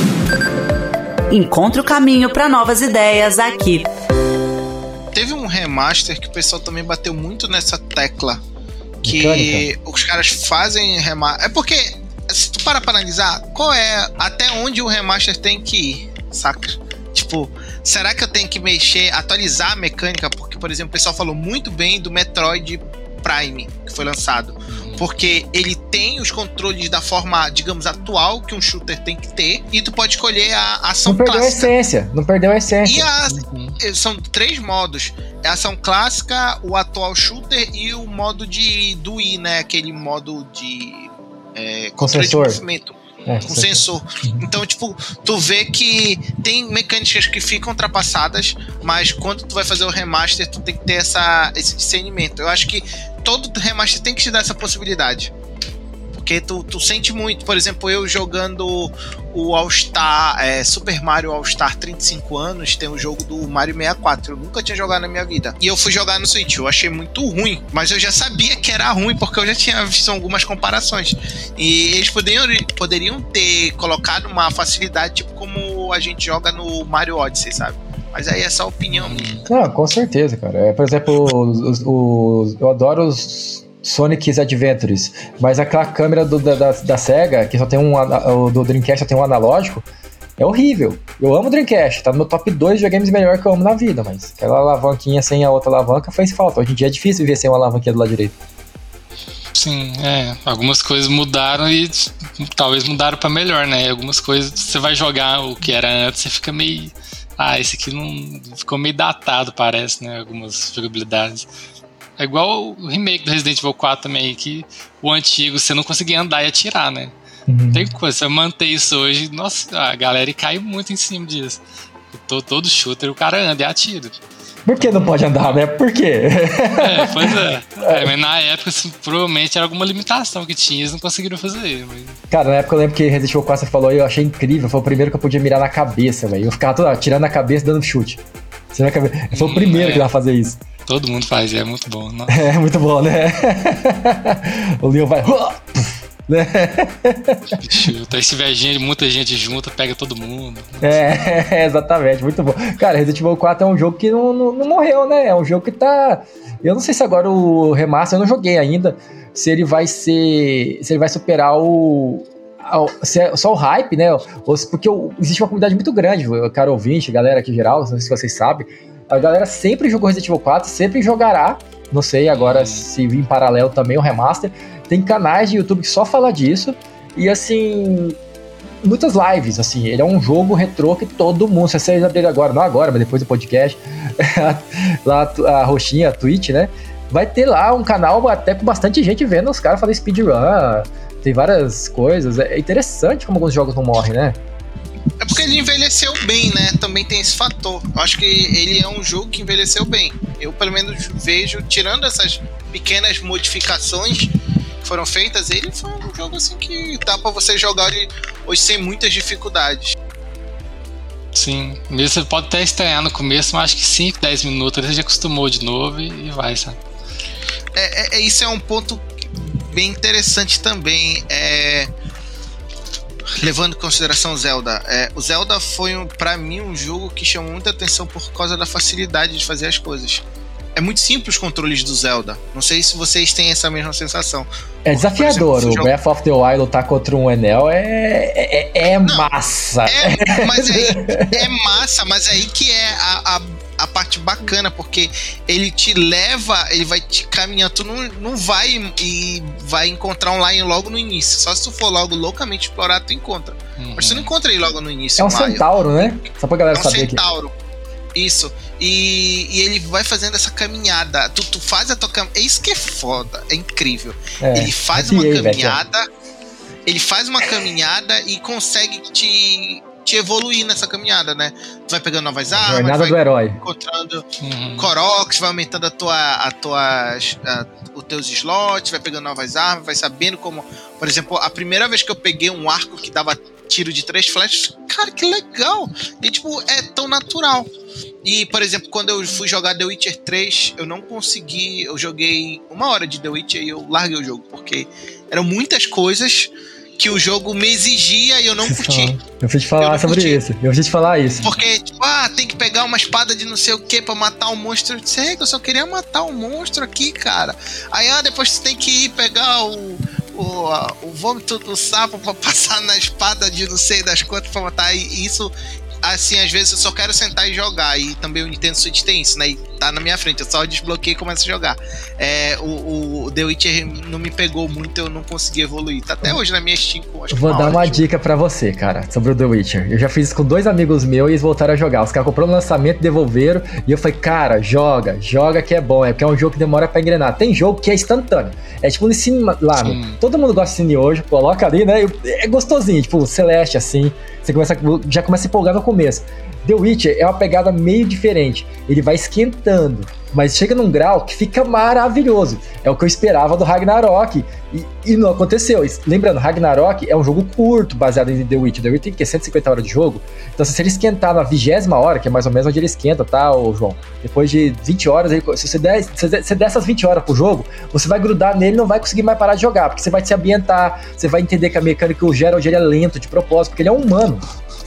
Encontre o caminho para novas ideias aqui. Teve um remaster que o pessoal também bateu muito nessa tecla. Que Mecânica. os caras fazem remaster. É porque, se tu para pra analisar, qual é até onde o remaster tem que ir, saca? Tipo, será que eu tenho que mexer, atualizar a mecânica? Porque, por exemplo, o pessoal falou muito bem do Metroid Prime, que foi lançado. Porque ele tem os controles da forma, digamos, atual que um shooter tem que ter, e tu pode escolher a ação não clássica. Não perdeu a essência, não perdeu a essência. E a, uhum. são três modos. A ação clássica, o atual shooter e o modo de do né? Aquele modo de é, controle de movimento. É, com sensor. Então, tipo, tu vê que tem mecânicas que ficam ultrapassadas, mas quando tu vai fazer o remaster, tu tem que ter essa, esse discernimento. Eu acho que todo remaster tem que te dar essa possibilidade. Porque tu, tu sente muito, por exemplo, eu jogando o All-Star, é, Super Mario All-Star 35 anos, tem o jogo do Mario 64. Eu nunca tinha jogado na minha vida. E eu fui jogar no Switch. Eu achei muito ruim, mas eu já sabia que era ruim porque eu já tinha visto algumas comparações. E eles poderiam, poderiam ter colocado uma facilidade, tipo como a gente joga no Mario Odyssey, sabe? Mas aí é só opinião minha. Não, com certeza, cara. É, por exemplo, os, os, eu adoro os Sonic's Adventures, mas aquela câmera do, da, da, da, SEGA, que só tem um. Do Dreamcast só tem um analógico, é horrível. Eu amo Dreamcast, tá no meu top 2 de games melhor que eu amo na vida, mas aquela alavanquinha sem a outra alavanca faz falta. Hoje em dia é difícil viver sem uma alavanquinha do lado direito. Sim, é. Algumas coisas mudaram e talvez mudaram para melhor, né? Algumas coisas você vai jogar o que era antes, você fica meio. Ah, esse aqui não ficou meio datado, parece, né? Algumas jogabilidades. É igual o remake do Resident Evil 4 também, que o antigo você não conseguia andar e atirar, né? Uhum. Tem coisa, você manter isso hoje, nossa, a galera cai muito em cima disso. Todo, todo shooter o cara anda e atira. Por que não pode andar, né? Por quê? É, pois é. é mas na época, assim, provavelmente era alguma limitação que tinha, eles não conseguiram fazer. Mas... Cara, na época eu lembro que Resident Evil 4 você falou e eu achei incrível. Foi o primeiro que eu podia mirar na cabeça, velho. Eu ficava todo, tirando a cabeça dando chute. Foi o primeiro hum, é. que dava fazer isso. Todo mundo faz, é muito bom. É muito bom, né? o Leon vai. né? Chuta. Se tiver gente, muita gente junta, pega todo mundo. É, exatamente, muito bom. Cara, Resident Evil 4 é um jogo que não, não, não, morreu, né? É um jogo que tá. Eu não sei se agora o remaster, eu não joguei ainda, se ele vai ser. Se ele vai superar o. É só o hype, né? Porque existe uma comunidade muito grande, cara ouvinte, galera aqui em geral, não sei se vocês sabem, a galera sempre jogou Resident Evil 4, sempre jogará. Não sei agora se vir em paralelo também o remaster. Tem canais de YouTube que só fala disso. E assim, muitas lives, assim, ele é um jogo retrô que todo mundo, se vocês abrirem agora, não agora, mas depois do podcast, lá a roxinha, a Twitch, né? Vai ter lá um canal até com bastante gente vendo os caras fazendo speedrun, tem várias coisas. É interessante como alguns jogos não morrem, né? É porque ele envelheceu bem, né? Também tem esse fator. Eu acho que ele é um jogo que envelheceu bem. Eu, pelo menos, vejo, tirando essas pequenas modificações que foram feitas, ele foi um jogo assim que dá para você jogar hoje sem muitas dificuldades. Sim, mesmo você pode até estranhar no começo, mas acho que 5, 10 minutos você já acostumou de novo e, vai, sabe? É, é, isso é um ponto bem interessante também. É levando em consideração Zelda, é, o Zelda foi um, para mim um jogo que chamou muita atenção por causa da facilidade de fazer as coisas. É muito simples os controles do Zelda. Não sei se vocês têm essa mesma sensação. É desafiador. Exemplo, o. Breath of the Wild lutar contra um Enel é, é, é Não, massa. É, mas aí, é massa, mas aí que é a, a a parte bacana, porque ele te leva, ele vai te caminhando, tu não, não vai e vai encontrar um Lion logo no início. Só se tu for logo loucamente explorar, tu encontra. Uhum. Mas tu não encontra ele logo no início. É um centauro, né? Só pra galera é um saber. Centauro. Isso. E, e, ele vai fazendo essa caminhada. Tu, tu faz a tua caminhada. É isso que é foda. É incrível. É, ele faz uma caminhada. Ele faz uma caminhada e consegue te te evoluir nessa caminhada, né? Tu vai pegando novas armas, Jornada vai do herói. encontrando uhum. Koroks, vai aumentando a tua, a tua, a, os teus slots, vai pegando novas armas, vai sabendo como, por exemplo, a primeira vez que eu peguei um arco que dava tiro de três flechas. Cara, que legal! E, tipo, é tão natural. E, por exemplo, quando eu fui jogar The Witcher 3, eu não consegui. Eu joguei uma hora de The Witcher e eu larguei o jogo, porque eram muitas coisas que o jogo me exigia e eu não curti. Eu fui te falar sobre curti. isso. Eu fui te falar isso. Porque, tipo, ah, tem que pegar uma espada de não sei o que pra matar o um monstro. Eu disse, eu só queria matar o um monstro aqui, cara. Aí, ah, depois você tem que ir pegar o, o, o vômito do sapo pra passar na espada de não sei das quantas pra matar. E isso assim, às vezes eu só quero sentar e jogar. E também o Nintendo Switch tem isso, né? E tá na minha frente, eu só desbloqueio e começo a jogar. É, o, o The Witcher não me pegou muito, eu não consegui evoluir. Tá até hoje na minha Steam. Acho Vou dar uma dica para você, cara, sobre o The Witcher. Eu já fiz isso com dois amigos meus e eles voltaram a jogar. Os caras compraram no lançamento, devolveram. E eu falei, cara, joga, joga que é bom. É porque é um jogo que demora pra engrenar. Tem jogo que é instantâneo. É tipo no cinema lá, né? todo mundo gosta de cine hoje, coloca ali, né? É gostosinho, tipo, Celeste assim. Você começa, já começa a empolgar no começo. The Witcher é uma pegada meio diferente. Ele vai esquentando, mas chega num grau que fica maravilhoso. É o que eu esperava do Ragnarok e, e não aconteceu. E, lembrando, Ragnarok é um jogo curto, baseado em The Witcher. The Witcher tem que 150 horas de jogo. Então, se ele esquentar na vigésima hora, que é mais ou menos onde ele esquenta, tá, ô, João? Depois de 20 horas, ele, se você der, se você der essas 20 horas pro jogo, você vai grudar nele e não vai conseguir mais parar de jogar, porque você vai se ambientar, você vai entender que a mecânica o Geralt ele é lento de propósito, porque ele é um humano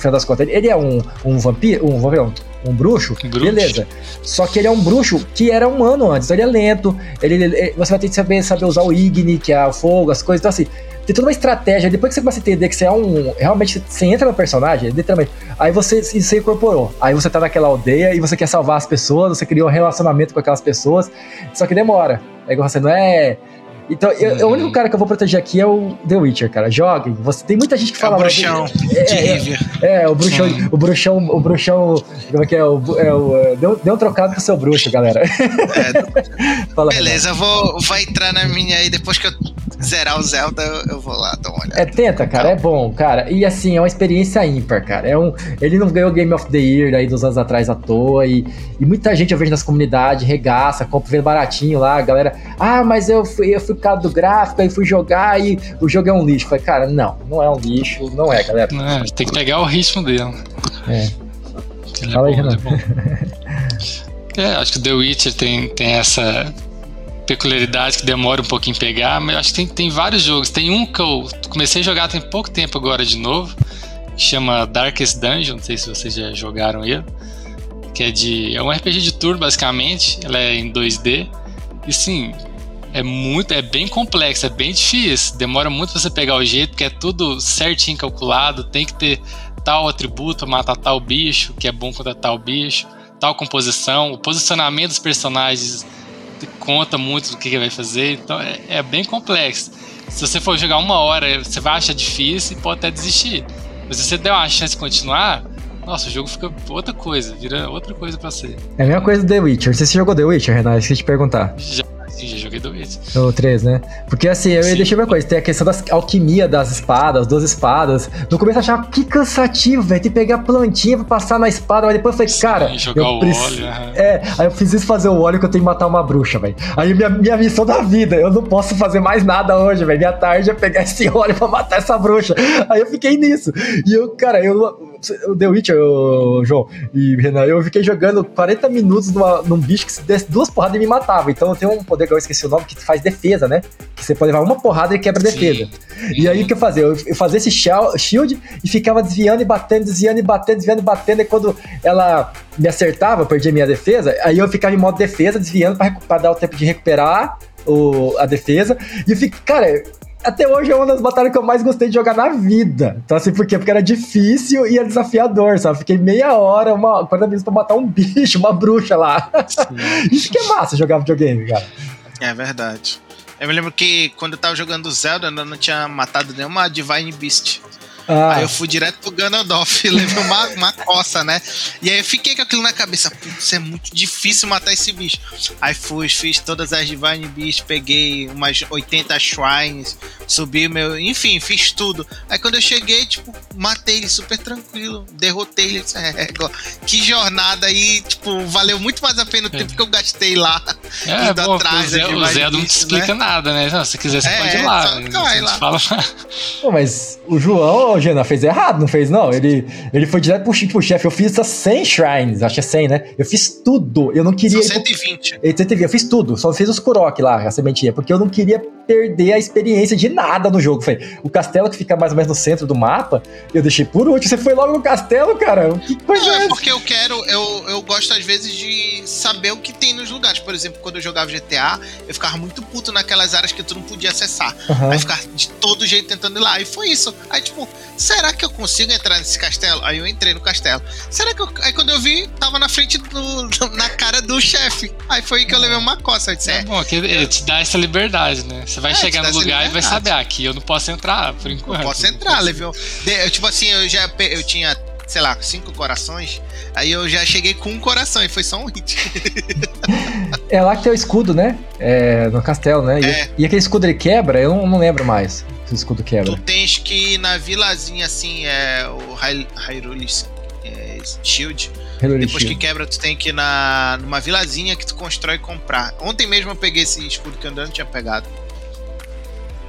final das contas. Ele é um, um vampiro, um vampiro, um bruxo, bruxo, beleza. Só que ele é um bruxo que era humano antes, ele é lento, ele, ele, você vai ter que saber, saber usar o Igni, que é o fogo, as coisas, então assim, tem toda uma estratégia. Depois que você começa a entender que você é um. Realmente, você entra no personagem, literalmente. Aí você se incorporou. Aí você tá naquela aldeia e você quer salvar as pessoas, você cria um relacionamento com aquelas pessoas. Só que demora. É igual você não é então, eu, o único cara que eu vou proteger aqui é o The Witcher, cara. Joguem. Você, tem muita gente que fala. É o bruxão é, de é, é, o bruxão, o bruxão, o bruxão. Como é que é? O, é o, é, deu, deu um trocado com o seu bruxo, galera. É, Fala, Beleza, eu vou, vou entrar na minha aí depois que eu zerar o Zelda, eu vou lá dar uma olhada. É, tenta, cara, é bom, cara. E assim, é uma experiência ímpar, cara. É um, ele não ganhou Game of the Year aí dos anos atrás à toa. E, e muita gente eu vejo nas comunidades, regaça, compra vendo baratinho lá, a galera. Ah, mas eu fui, eu fui por causa do gráfico, aí fui jogar e o jogo é um lixo. falei, cara, não, não é um lixo, não é, galera. É, tem que pegar o ritmo dele. É. Ele é Fala é bom, aí, Renan. É, é, acho que The Witcher tem, tem essa peculiaridade que demora um pouquinho em pegar, mas acho que tem, tem vários jogos. Tem um que eu comecei a jogar tem pouco tempo agora de novo, que chama Darkest Dungeon, não sei se vocês já jogaram ele, que é de é um RPG de turno basicamente, ela é em 2D. E sim, é muito, é bem complexo, é bem difícil. Demora muito você pegar o jeito, porque é tudo certinho calculado, tem que ter tal atributo matar tal bicho, que é bom contra tal bicho, tal composição, o posicionamento dos personagens conta muito do que, vai fazer, então é, é, bem complexo. Se você for jogar uma hora, você vai achar difícil e pode até desistir. Mas se você der uma chance de continuar, nossa, o jogo fica outra coisa, vira outra coisa pra ser. É a mesma coisa do The Witcher. Você jogou The Witcher, Renato? Esqueci de te perguntar. Já já joguei dois. O 3, né? Porque assim, eu ia deixar uma coisa, tem a questão da alquimia das espadas, duas espadas. No começo eu achava que cansativo, velho, ter que pegar plantinha pra passar na espada, mas depois eu falei, Sim, cara. Jogar eu o óleo. É, aí eu preciso fazer o óleo que eu tenho que matar uma bruxa, velho. Aí minha, minha missão da vida, eu não posso fazer mais nada hoje, velho. Minha tarde é pegar esse óleo pra matar essa bruxa. Aí eu fiquei nisso. E eu, cara, eu. O The Witcher, eu, João e Renan, eu fiquei jogando 40 minutos numa, num bicho que se desse duas porradas e me matava. Então eu tenho um poder que eu esqueci o nome, que faz defesa, né? Que você pode levar uma porrada e quebra a defesa. Sim. E aí o que eu fazia? Eu, fazia esse shield e ficava desviando e batendo, desviando e batendo, desviando e batendo. E quando ela me acertava, eu perdia minha defesa, aí eu ficava em modo defesa, desviando para dar o tempo de recuperar o, a defesa. E eu fico, cara, até hoje é uma das batalhas que eu mais gostei de jogar na vida. Então, assim, por quê? Porque era difícil e era desafiador, sabe? Fiquei meia hora, uma, 40 minutos pra matar um bicho, uma bruxa lá. Isso que é massa jogar videogame, cara. É verdade. Eu me lembro que quando eu tava jogando Zelda, eu não tinha matado nenhuma Divine Beast. Ah. Aí eu fui direto pro Ganondorf, levei uma, uma coça, né? E aí eu fiquei com aquilo na cabeça, putz, é muito difícil matar esse bicho. Aí fui, fiz todas as Divine Beasts, peguei umas 80 shrines, subi meu. Enfim, fiz tudo. Aí quando eu cheguei, tipo, matei ele super tranquilo, derrotei ele. É, que jornada aí, tipo, valeu muito mais a pena o tempo é. que eu gastei lá. É, indo bom, atrás o Zé, o Zé não te explica né? nada, né? Não, se quiser, você é, pode ir lá. Só, lá. Fala... Pô, mas o João Gena, fez errado, não fez não? Ele, ele foi direto pro, pro chefe. Eu fiz 100 shrines, acho que é 100, né? Eu fiz tudo. Eu não queria. São 120. Pro... 120. Eu fiz tudo, só fiz os Kurok lá, a sementinha, porque eu não queria perder a experiência de nada no jogo. Foi o castelo que fica mais ou menos no centro do mapa, eu deixei por último. Você foi logo no castelo, cara? Que coisa não, é essa? porque eu quero, eu, eu gosto às vezes de saber o que tem nos lugares. Por exemplo, quando eu jogava GTA, eu ficava muito puto naquelas áreas que tu não podia acessar. Uhum. Aí ficar de todo jeito tentando ir lá. E foi isso. Aí, tipo, será que eu consigo entrar nesse castelo? Aí eu entrei no castelo. Será que eu. Aí quando eu vi, tava na frente do. na cara do chefe. Aí foi aí que eu levei uma coça. Eu disse, é, é bom, que ele te dá essa liberdade, né? Você vai é, chegar no lugar e vai saber, ah, aqui eu não posso entrar, por enquanto. Não posso entrar, levei. Eu, tipo assim, eu já eu tinha sei lá, cinco corações. Aí eu já cheguei com um coração e foi só um hit. é lá que tem o escudo, né? É, no castelo, né? É. E, e, aquele escudo ele quebra? Eu não, não lembro mais se o escudo quebra. Tu tens que ir na vilazinha assim, é o Hyrule é, Shield. Hyrule Depois Shield. que quebra, tu tem que ir na, numa vilazinha que tu constrói e comprar. Ontem mesmo eu peguei esse escudo que eu ainda não tinha pegado.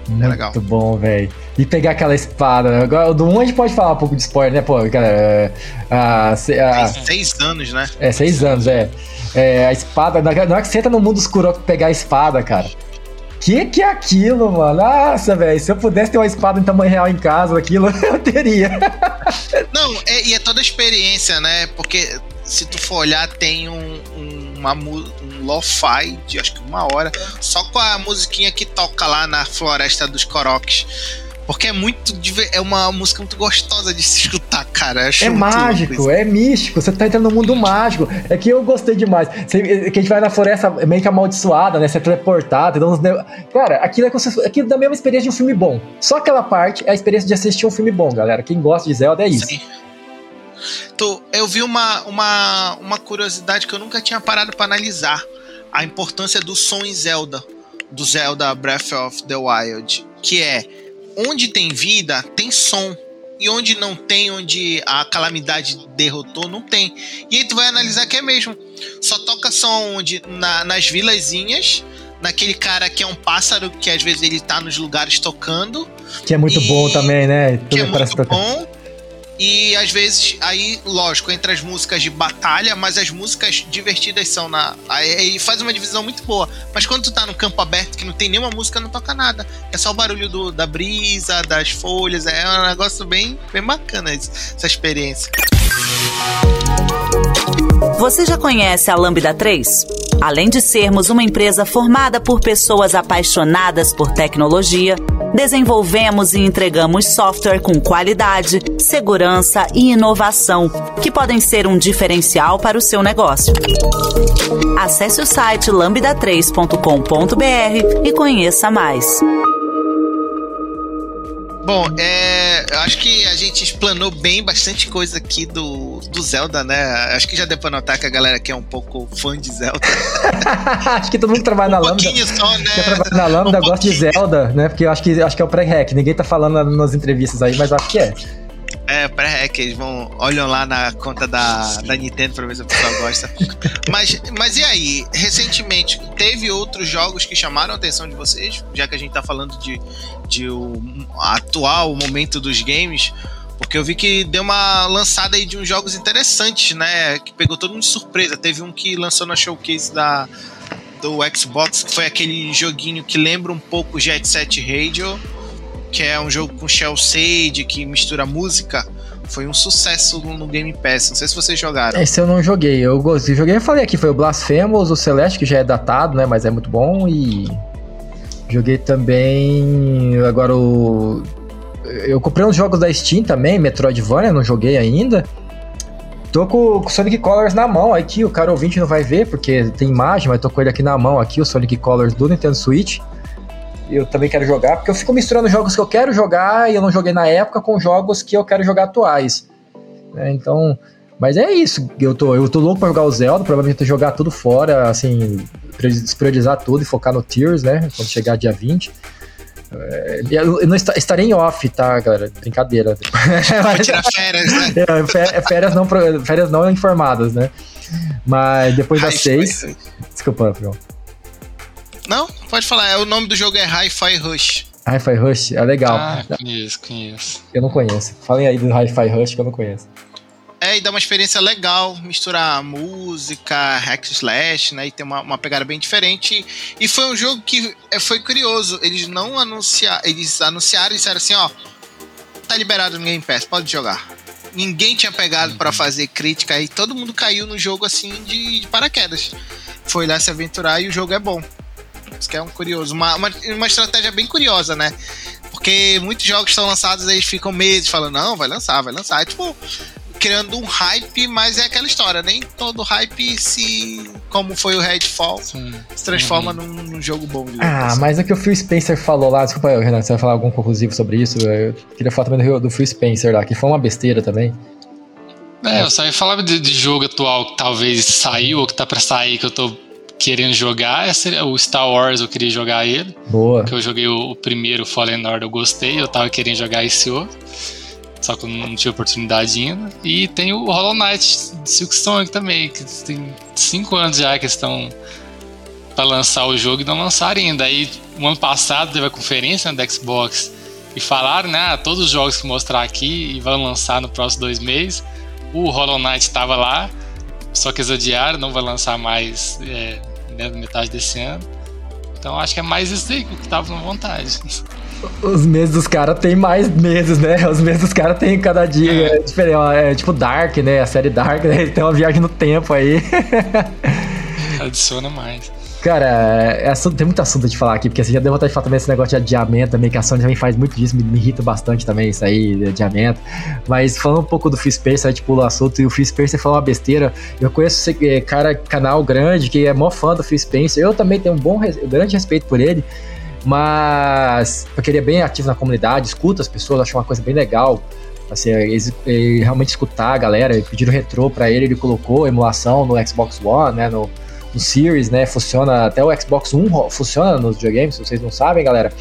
Muito é legal. bom, velho. E pegar aquela espada. Agora, do 1 a gente pode falar um pouco de spoiler, né? Pô, cara. É, a, a, seis anos, né? É, seis anos, é. é a espada. Na hora que você entra no mundo escuro pegar a espada, cara. Que que é aquilo, mano? Nossa, velho. Se eu pudesse ter uma espada em tamanho real em casa, aquilo eu teria. Não, é, e é toda a experiência, né? Porque se tu for olhar, tem um, um, uma, um lo-fi de acho que uma hora, só com a musiquinha que toca lá na floresta dos Koroks. Porque é muito. É uma música muito gostosa de se escutar, cara. é mágico, é místico. Você tá entrando no mundo mágico. É que eu gostei demais. Você, que a gente vai na floresta meio que amaldiçoada, né? Você é teleportado. Então, cara, aquilo é aquilo da mesma experiência de um filme bom. Só aquela parte é a experiência de assistir um filme bom, galera. Quem gosta de Zelda é isso. Sim. Tô, eu vi uma, uma, uma curiosidade que eu nunca tinha parado para analisar. A importância do som em Zelda. Do Zelda Breath of the Wild. Que é, onde tem vida, tem som. E onde não tem, onde a calamidade derrotou, não tem. E aí tu vai analisar que é mesmo. Só toca som onde, na, nas vilazinhas, naquele cara que é um pássaro, que às vezes ele tá nos lugares tocando. Que é muito e, bom também, né? Tudo que é muito tocar. bom. E às vezes, aí, lógico, entre as músicas de batalha, mas as músicas divertidas são na. Aí faz uma divisão muito boa. Mas quando tu tá no campo aberto, que não tem nenhuma música, não toca nada. É só o barulho do, da brisa, das folhas. É um negócio bem, bem bacana essa experiência. Você já conhece a Lambda 3? Além de sermos uma empresa formada por pessoas apaixonadas por tecnologia, desenvolvemos e entregamos software com qualidade, segurança e inovação, que podem ser um diferencial para o seu negócio. Acesse o site lambda3.com.br e conheça mais. Bom, é, eu acho que a gente explanou bem bastante coisa aqui do, do Zelda, né? Acho que já deu pra notar que a galera aqui é um pouco fã de Zelda. acho que todo mundo que trabalha um na Lambda. Só, né? Que trabalha na Lambda um gosta de Zelda, né? Porque eu acho que, acho que é o pré-hack. Ninguém tá falando nas entrevistas aí, mas acho que é. É, pré-hack, eles vão, olham lá na conta da, da Nintendo pra ver se o pessoal gosta. mas, mas e aí? Recentemente, teve outros jogos que chamaram a atenção de vocês, já que a gente tá falando de, de o atual momento dos games. Porque eu vi que deu uma lançada aí de uns jogos interessantes, né? Que pegou todo mundo de surpresa. Teve um que lançou na showcase da, do Xbox, que foi aquele joguinho que lembra um pouco Jet Set Radio que é um jogo com Shell Sage, que mistura música. Foi um sucesso no Game Pass. Não sei se vocês jogaram. Esse eu não joguei. Eu. Joguei, eu falei aqui, foi o Blasphemous, o Celeste, que já é datado, né? Mas é muito bom. E joguei também. Agora o. Eu comprei uns jogos da Steam também, Metroidvania, não joguei ainda. Tô com o Sonic Colors na mão aqui, o cara ouvinte não vai ver, porque tem imagem, mas tô com ele aqui na mão aqui, o Sonic Colors do Nintendo Switch eu também quero jogar, porque eu fico misturando jogos que eu quero jogar e eu não joguei na época com jogos que eu quero jogar atuais. É, então, mas é isso. Eu tô, eu tô louco pra jogar o Zelda, provavelmente jogar tudo fora, assim, priorizar tudo e focar no Tears, né? Quando chegar dia 20. É, eu não estarei em off, tá, galera? Brincadeira. Vai tirar férias, né? É, férias, não, férias não informadas, né? Mas depois das seis. Desculpa, Fio. Não, pode falar. É, o nome do jogo é Hi-Fi Rush. Hi-Fi Rush, é legal. Ah, conheço, conheço. Eu não conheço. Falem aí do Hi-Fi Rush que eu não conheço. É, e dá uma experiência legal, misturar música, hack slash, né? E tem uma, uma pegada bem diferente. E foi um jogo que é, foi curioso. Eles não anunciaram. Eles anunciaram e disseram assim, ó. Tá liberado no Game Pass, pode jogar. Ninguém tinha pegado para fazer crítica e todo mundo caiu no jogo assim de, de, paraquedas. Foi lá se aventurar e o jogo é bom. Isso que é um curioso. Uma, uma, uma estratégia bem curiosa, né? Porque muitos jogos estão lançados, eles ficam meses falando, não, vai lançar, vai lançar. É tipo, criando um hype, mas é aquela história, nem todo hype se, como foi o Redfall, Sim. se transforma uhum. num, num, jogo bom. Ah, assim. mas é que o Phil Spencer falou lá, desculpa, Renato, você vai falar algum conclusivo sobre isso? Eu queria falar também do, do Phil Spencer lá, que foi uma besteira também. É, eu só ia falar de, de jogo atual que talvez saiu ou que tá pra sair, que eu tô querendo jogar. é o Star Wars, eu queria jogar ele. Boa. Que eu joguei o, o primeiro, Fallen Order, eu gostei. Eu tava querendo jogar esse outro. Só que eu não tive oportunidade ainda. E tem o Hollow Knight Silk Song também, que tem 5 anos já que estão para lançar o jogo e não lançaram ainda. Aí, o ano passado, teve a conferência né, da Xbox e falaram, né, ah, todos os jogos que mostrar aqui e vão lançar no próximo dois meses. O Hollow Knight estava lá, só que eles adiaram, não vai lançar mais é, né, metade desse ano. Então acho que é mais isso aí que tava com vontade. Os meses dos caras tem mais meses, né? Os meses dos caras tem cada dia é. é diferente. É tipo Dark, né? A série Dark, né? Tem uma viagem no tempo aí. Adiciona mais. Cara, é, é tem muito assunto de falar aqui, porque você já deu vontade de falar também esse negócio de adiamento também, que a Sony também faz muito disso, me, me irrita bastante também isso aí, de adiamento. Mas falando um pouco do Spencer, a gente pula o assunto, e o Phil Spencer falou uma besteira. Eu conheço esse é, cara, canal grande, que é mó fã do Phil Spencer. Eu também tenho um bom, grande respeito por ele. Mas porque ele é bem ativo na comunidade, escuta as pessoas, acho uma coisa bem legal. Assim, ele, ele realmente escutar a galera, pediram retrô para ele, ele colocou emulação no Xbox One, né, no, no Series, né, funciona, até o Xbox One funciona nos videogames, se vocês não sabem, galera.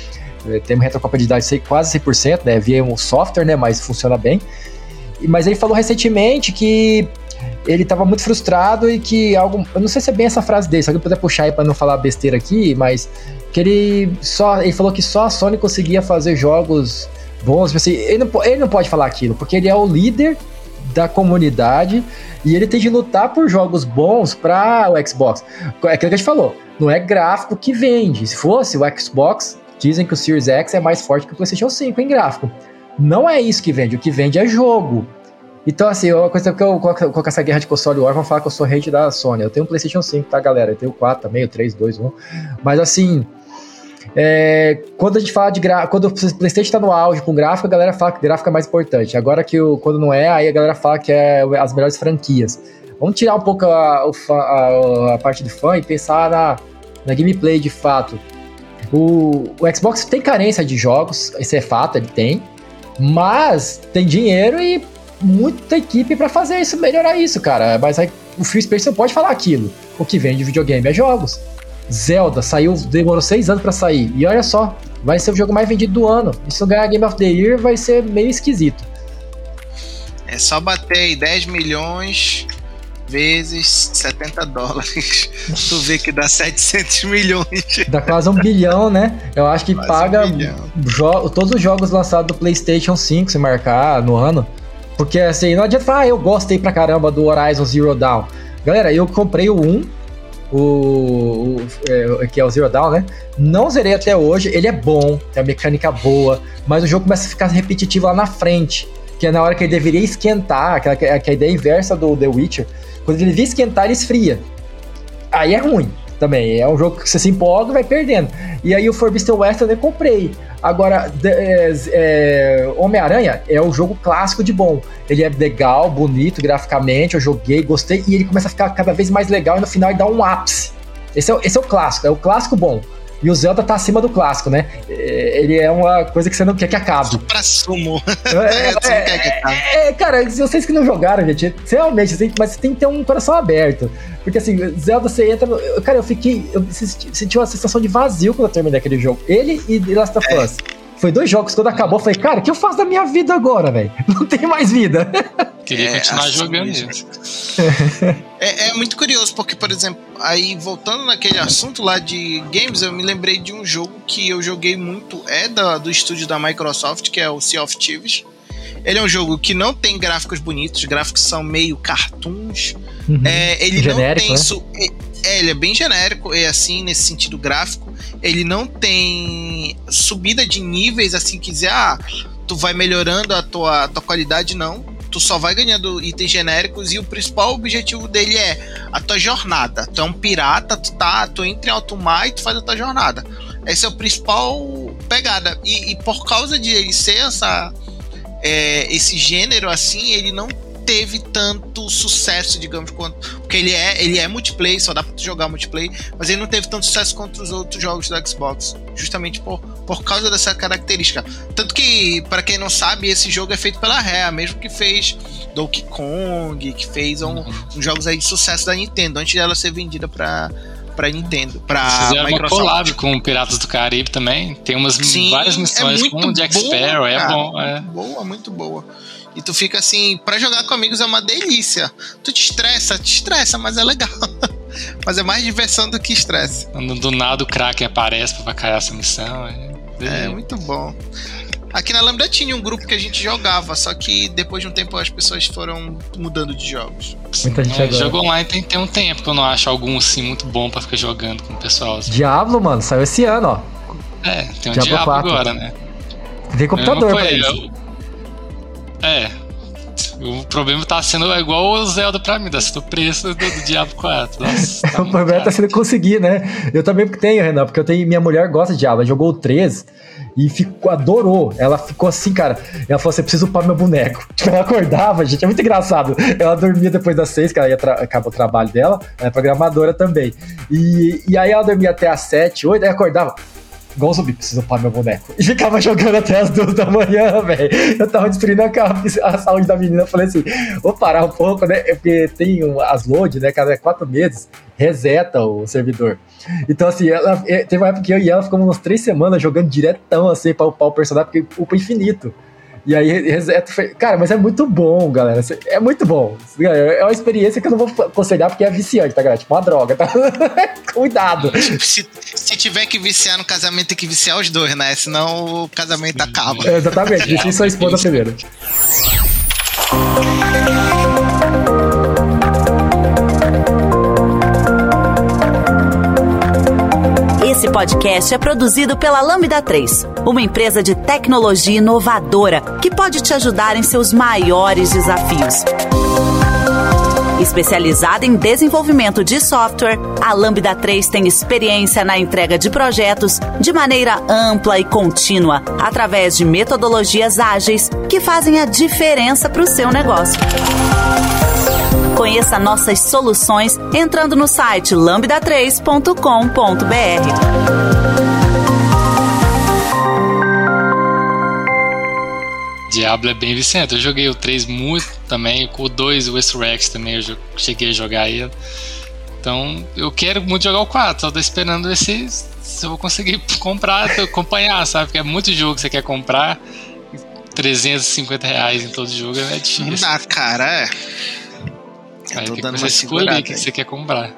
Eh, tem uma retrocompatibilidade quase 100%, né, via um software, né, mas funciona bem. Mas ele falou recentemente que ele estava muito frustrado e que algo. Eu não sei se é bem essa frase dele, se alguém puder puxar aí para não falar besteira aqui, mas que ele só. Ele falou que só a Sony conseguia fazer jogos bons. Tipo assim, ele, não, ele não pode falar aquilo, porque ele é o líder da comunidade e ele tem de lutar por jogos bons para o Xbox. É aquilo que a gente falou, não é gráfico que vende. Se fosse o Xbox, dizem que o Series X é mais forte que o PlayStation 5 em gráfico. Não é isso que vende, o que vende é jogo. Então, assim, uma coisa que eu coloco essa guerra de console war, vão falar que eu sou hate da Sony. Eu tenho um PlayStation 5, tá, galera? Eu tenho o 4 também, o 3, 2, 1. Mas, assim, é, quando a gente fala de gráfico, quando o PlayStation está no auge com gráfico, a galera fala que gráfico é mais importante. Agora que o, quando não é, aí a galera fala que é as melhores franquias. Vamos tirar um pouco a, a, a parte de fã e pensar na, na gameplay de fato. O, o Xbox tem carência de jogos, isso é fato, ele tem. Mas tem dinheiro e muita equipe para fazer isso, melhorar isso, cara. Mas aí, o Phil Spencer não pode falar aquilo. O que vende videogame é jogos. Zelda saiu, demorou seis anos para sair. E olha só, vai ser o jogo mais vendido do ano. E se não ganhar Game of the Year, vai ser meio esquisito. É só bater aí 10 milhões vezes 70 dólares. tu vê que dá 700 milhões. Dá quase um bilhão, né? Eu acho que quase paga um todos os jogos lançados do PlayStation 5 se marcar no ano. Porque assim, não adianta falar, ah, eu gostei pra caramba do Horizon Zero Dawn. Galera, eu comprei o 1, o, o é, que é o Zero Dawn, né? Não zerei até hoje, ele é bom, tem a mecânica boa, mas o jogo começa a ficar repetitivo lá na frente, que é na hora que ele deveria esquentar, aquela que é a ideia inversa do The Witcher. Quando ele devia esquentar, ele esfria. Aí é ruim também. É um jogo que você se empolga e vai perdendo. E aí o Forbidden West eu nem comprei. Agora, é, é, Homem-Aranha é o jogo clássico de bom. Ele é legal, bonito graficamente, eu joguei, gostei, e ele começa a ficar cada vez mais legal e no final ele dá um ápice. Esse é, esse é o clássico, é o clássico bom. E o Zelda tá acima do clássico, né? É, ele é uma coisa que você não quer que acabe. Supra sumo. É, é, é, é, cara, vocês que não jogaram, gente, realmente, mas você tem que ter um coração aberto. Porque assim, Zelda, você entra. Cara, eu fiquei. Eu senti uma sensação de vazio quando eu terminei aquele jogo. Ele e Last of Us. Foi dois jogos, quando acabou, eu falei, cara, o que eu faço da minha vida agora, velho? Não tem mais vida. Queria É, continuar assim jogando isso. É, é muito curioso, porque, por exemplo, aí voltando naquele assunto lá de games, eu me lembrei de um jogo que eu joguei muito, é da, do estúdio da Microsoft, que é o Sea of Thieves. Ele é um jogo que não tem gráficos bonitos, os gráficos são meio cartoons. Uhum. É, ele Genérico, não tem. né? É, ele é bem genérico, é assim, nesse sentido gráfico. Ele não tem subida de níveis, assim, que dizer, ah, tu vai melhorando a tua, tua qualidade, não. Tu só vai ganhando itens genéricos e o principal objetivo dele é a tua jornada. Tu é um pirata, tu tá, tu entra em alto mar e tu faz a tua jornada. Esse é o principal pegada. E, e por causa de ele ser essa, é, esse gênero assim, ele não teve tanto sucesso, digamos, quanto. Porque ele é, ele é multiplayer, só dá pra jogar multiplayer, mas ele não teve tanto sucesso quanto os outros jogos do Xbox. Justamente por, por causa dessa característica. Tanto que, para quem não sabe, esse jogo é feito pela Rare, mesmo que fez Donkey Kong, que fez um, uns jogos aí de sucesso da Nintendo, antes dela ser vendida pra, pra Nintendo, pra Fizeram uma Microsoft. collab com Piratas do Caribe também. Tem umas Sim, várias missões é com o Jack Sparrow. É bom. É. Boa, muito boa. E tu fica assim, pra jogar com amigos é uma delícia. Tu te estressa, te estressa, mas é legal. mas é mais diversão do que estresse. Quando do nada o Kraken aparece pra cair essa missão. É, É muito bom. Aqui na Lambda tinha um grupo que a gente jogava, só que depois de um tempo as pessoas foram mudando de jogos. Muita gente É, agora. jogo online tem, tem um tempo que eu não acho algum assim muito bom pra ficar jogando com o pessoal. assim. Diablo, mano, saiu esse ano, ó. É, tem um Diablo Diablo, 4. agora, né? Tem computador Eu É. O problema tá sendo igual o Zelda pra mim, tá sendo o preço do, do Diablo 4. Nossa, tá o problema tá sendo conseguir, né? Eu também tenho, Renan, porque eu tenho. Minha mulher gosta de Diablo, ela jogou o 3 e ficou, adorou. Ela ficou assim, cara. Ela falou assim: preciso upar meu boneco. Tipo, ela acordava, gente, é muito engraçado. Ela dormia depois das 6, que ela ia tra acaba o trabalho dela, ela é programadora também. E, e aí ela dormia até as 7, 8, aí acordava. Igual zumbi, preciso upar meu boneco. E ficava jogando até as duas da manhã, velho. Eu tava destruindo a, a saúde da menina. Eu falei assim: vou parar um pouco, né? Porque tem as load, né? Cada quatro meses reseta o servidor. Então, assim, ela, eh, teve uma época que eu e ela ficamos umas três semanas jogando diretão, assim, pra upar o personagem, porque upa infinito. E aí reseta. foi- Cara, mas é muito bom, galera. É muito bom. É uma experiência que eu não vou aconselhar porque é viciante, tá, galera? Tipo uma droga, tá? Cuidado. Se, se tiver que viciar no casamento, tem que viciar os dois, né? Senão o casamento acaba. É, exatamente. Vici sua esposa primeiro. Esse podcast é produzido pela Lambda 3, uma empresa de tecnologia inovadora que pode te ajudar em seus maiores desafios. Especializada em desenvolvimento de software, a Lambda 3 tem experiência na entrega de projetos de maneira ampla e contínua, através de metodologias ágeis que fazem a diferença para o seu negócio. Conheça nossas soluções entrando no site lambda3.com.br. Diablo é bem viciante. Eu joguei o 3 muito também, com o 2, o Rex também eu cheguei a jogar ele. Então, eu quero muito jogar o 4, só tô esperando ver se, se eu vou conseguir comprar, acompanhar, sabe? Porque é muito jogo que você quer comprar. 350 reais em todo jogo é Não difícil. dá, cara, é. Eu Aí tô tem dando uma você escolher segurada. o que você quer comprar.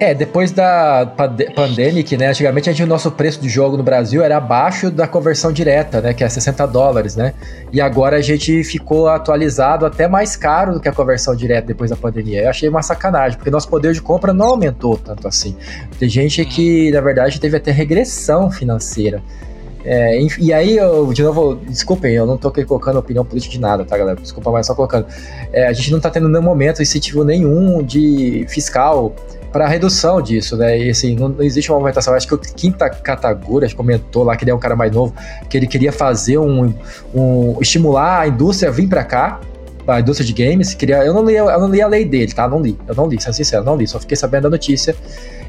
É, depois da pande- pandemic, né? Antigamente a gente, o nosso preço de jogo no Brasil era abaixo da conversão direta, né? Que é 60 dólares, né? E agora a gente ficou atualizado até mais caro do que a conversão direta depois da pandemia. Eu achei uma sacanagem, porque nosso poder de compra não aumentou tanto assim. Tem gente que, na verdade, teve até regressão financeira. É, e aí, eu, de novo, desculpem, eu não tô colocando opinião política de nada, tá, galera? Desculpa, mas só colocando. É, a gente não tá tendo nenhum momento incentivo nenhum de fiscal para redução disso, né? E assim, não, não existe uma movimentação. Acho que o Quinta Katagura comentou lá que ele é um cara mais novo, que ele queria fazer um, um estimular a indústria a vir para cá, a indústria de games. Queria, eu não li, eu não li a lei dele, tá? Não li, eu não li, sendo sincero, não li. Só fiquei sabendo da notícia.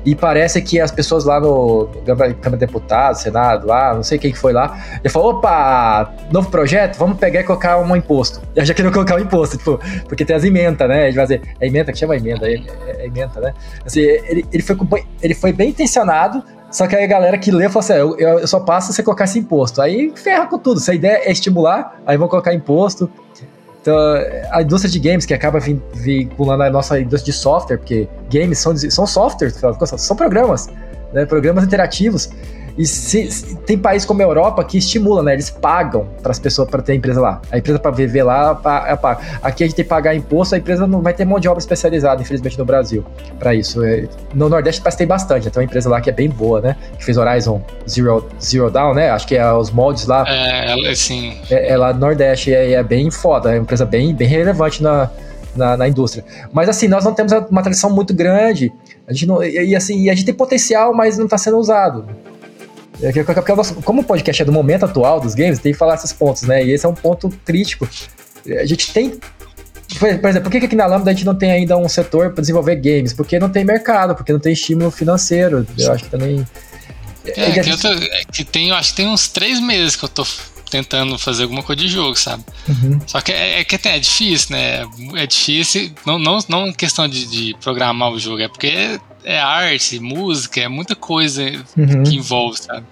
E parece que as pessoas lá no Câmara de Deputados, Senado, lá, não sei quem que foi lá, ele falou: opa, novo projeto, vamos pegar e colocar um imposto. Eu já queria colocar um imposto, tipo, porque tem as emendas, né? Ele vai dizer, é emenda que chama emenda, é, é, é emenda, né? Assim, ele, ele, foi, ele foi bem intencionado, Só que aí a galera que lê fala assim: eu, eu só passo se você colocar esse imposto. Aí ferra com tudo. Se a ideia é estimular, aí vão colocar imposto. Então, a indústria de games que acaba vinculando a nossa indústria de software, porque games são, são softwares, são programas, né, programas interativos. E se, se, tem países como a Europa que estimulam, né? Eles pagam para as pessoas para ter empresa lá. A empresa para viver lá, é. Aqui a gente tem que pagar imposto, a empresa não vai ter mão de obra especializada, infelizmente, no Brasil, para isso. É, no Nordeste parece que tem bastante. Tem uma empresa lá que é bem boa, né? Que fez Horizon Zero, Zero Down, né? Acho que é os moldes lá. É, sim. É, é lá no Nordeste e é, é, bem foda. É uma empresa bem, bem relevante na, na, na, indústria. Mas assim, nós não temos uma tradição muito grande. A gente não, e, e assim, a gente tem potencial, mas não está sendo usado. É como o podcast é do momento atual dos games, tem que falar esses pontos, né? E esse é um ponto crítico. A gente tem. Por exemplo, por que aqui na Lambda a gente não tem ainda um setor para desenvolver games? Porque não tem mercado, porque não tem estímulo financeiro. Eu acho que também. É, que, gente... tô, é que tem, acho que tem uns três meses que eu tô tentando fazer alguma coisa de jogo, sabe? Uhum. Só que é, é, que é difícil, né? É difícil, não, não, não questão de, de programar o jogo, é porque é arte, música, é muita coisa uhum. que envolve, sabe?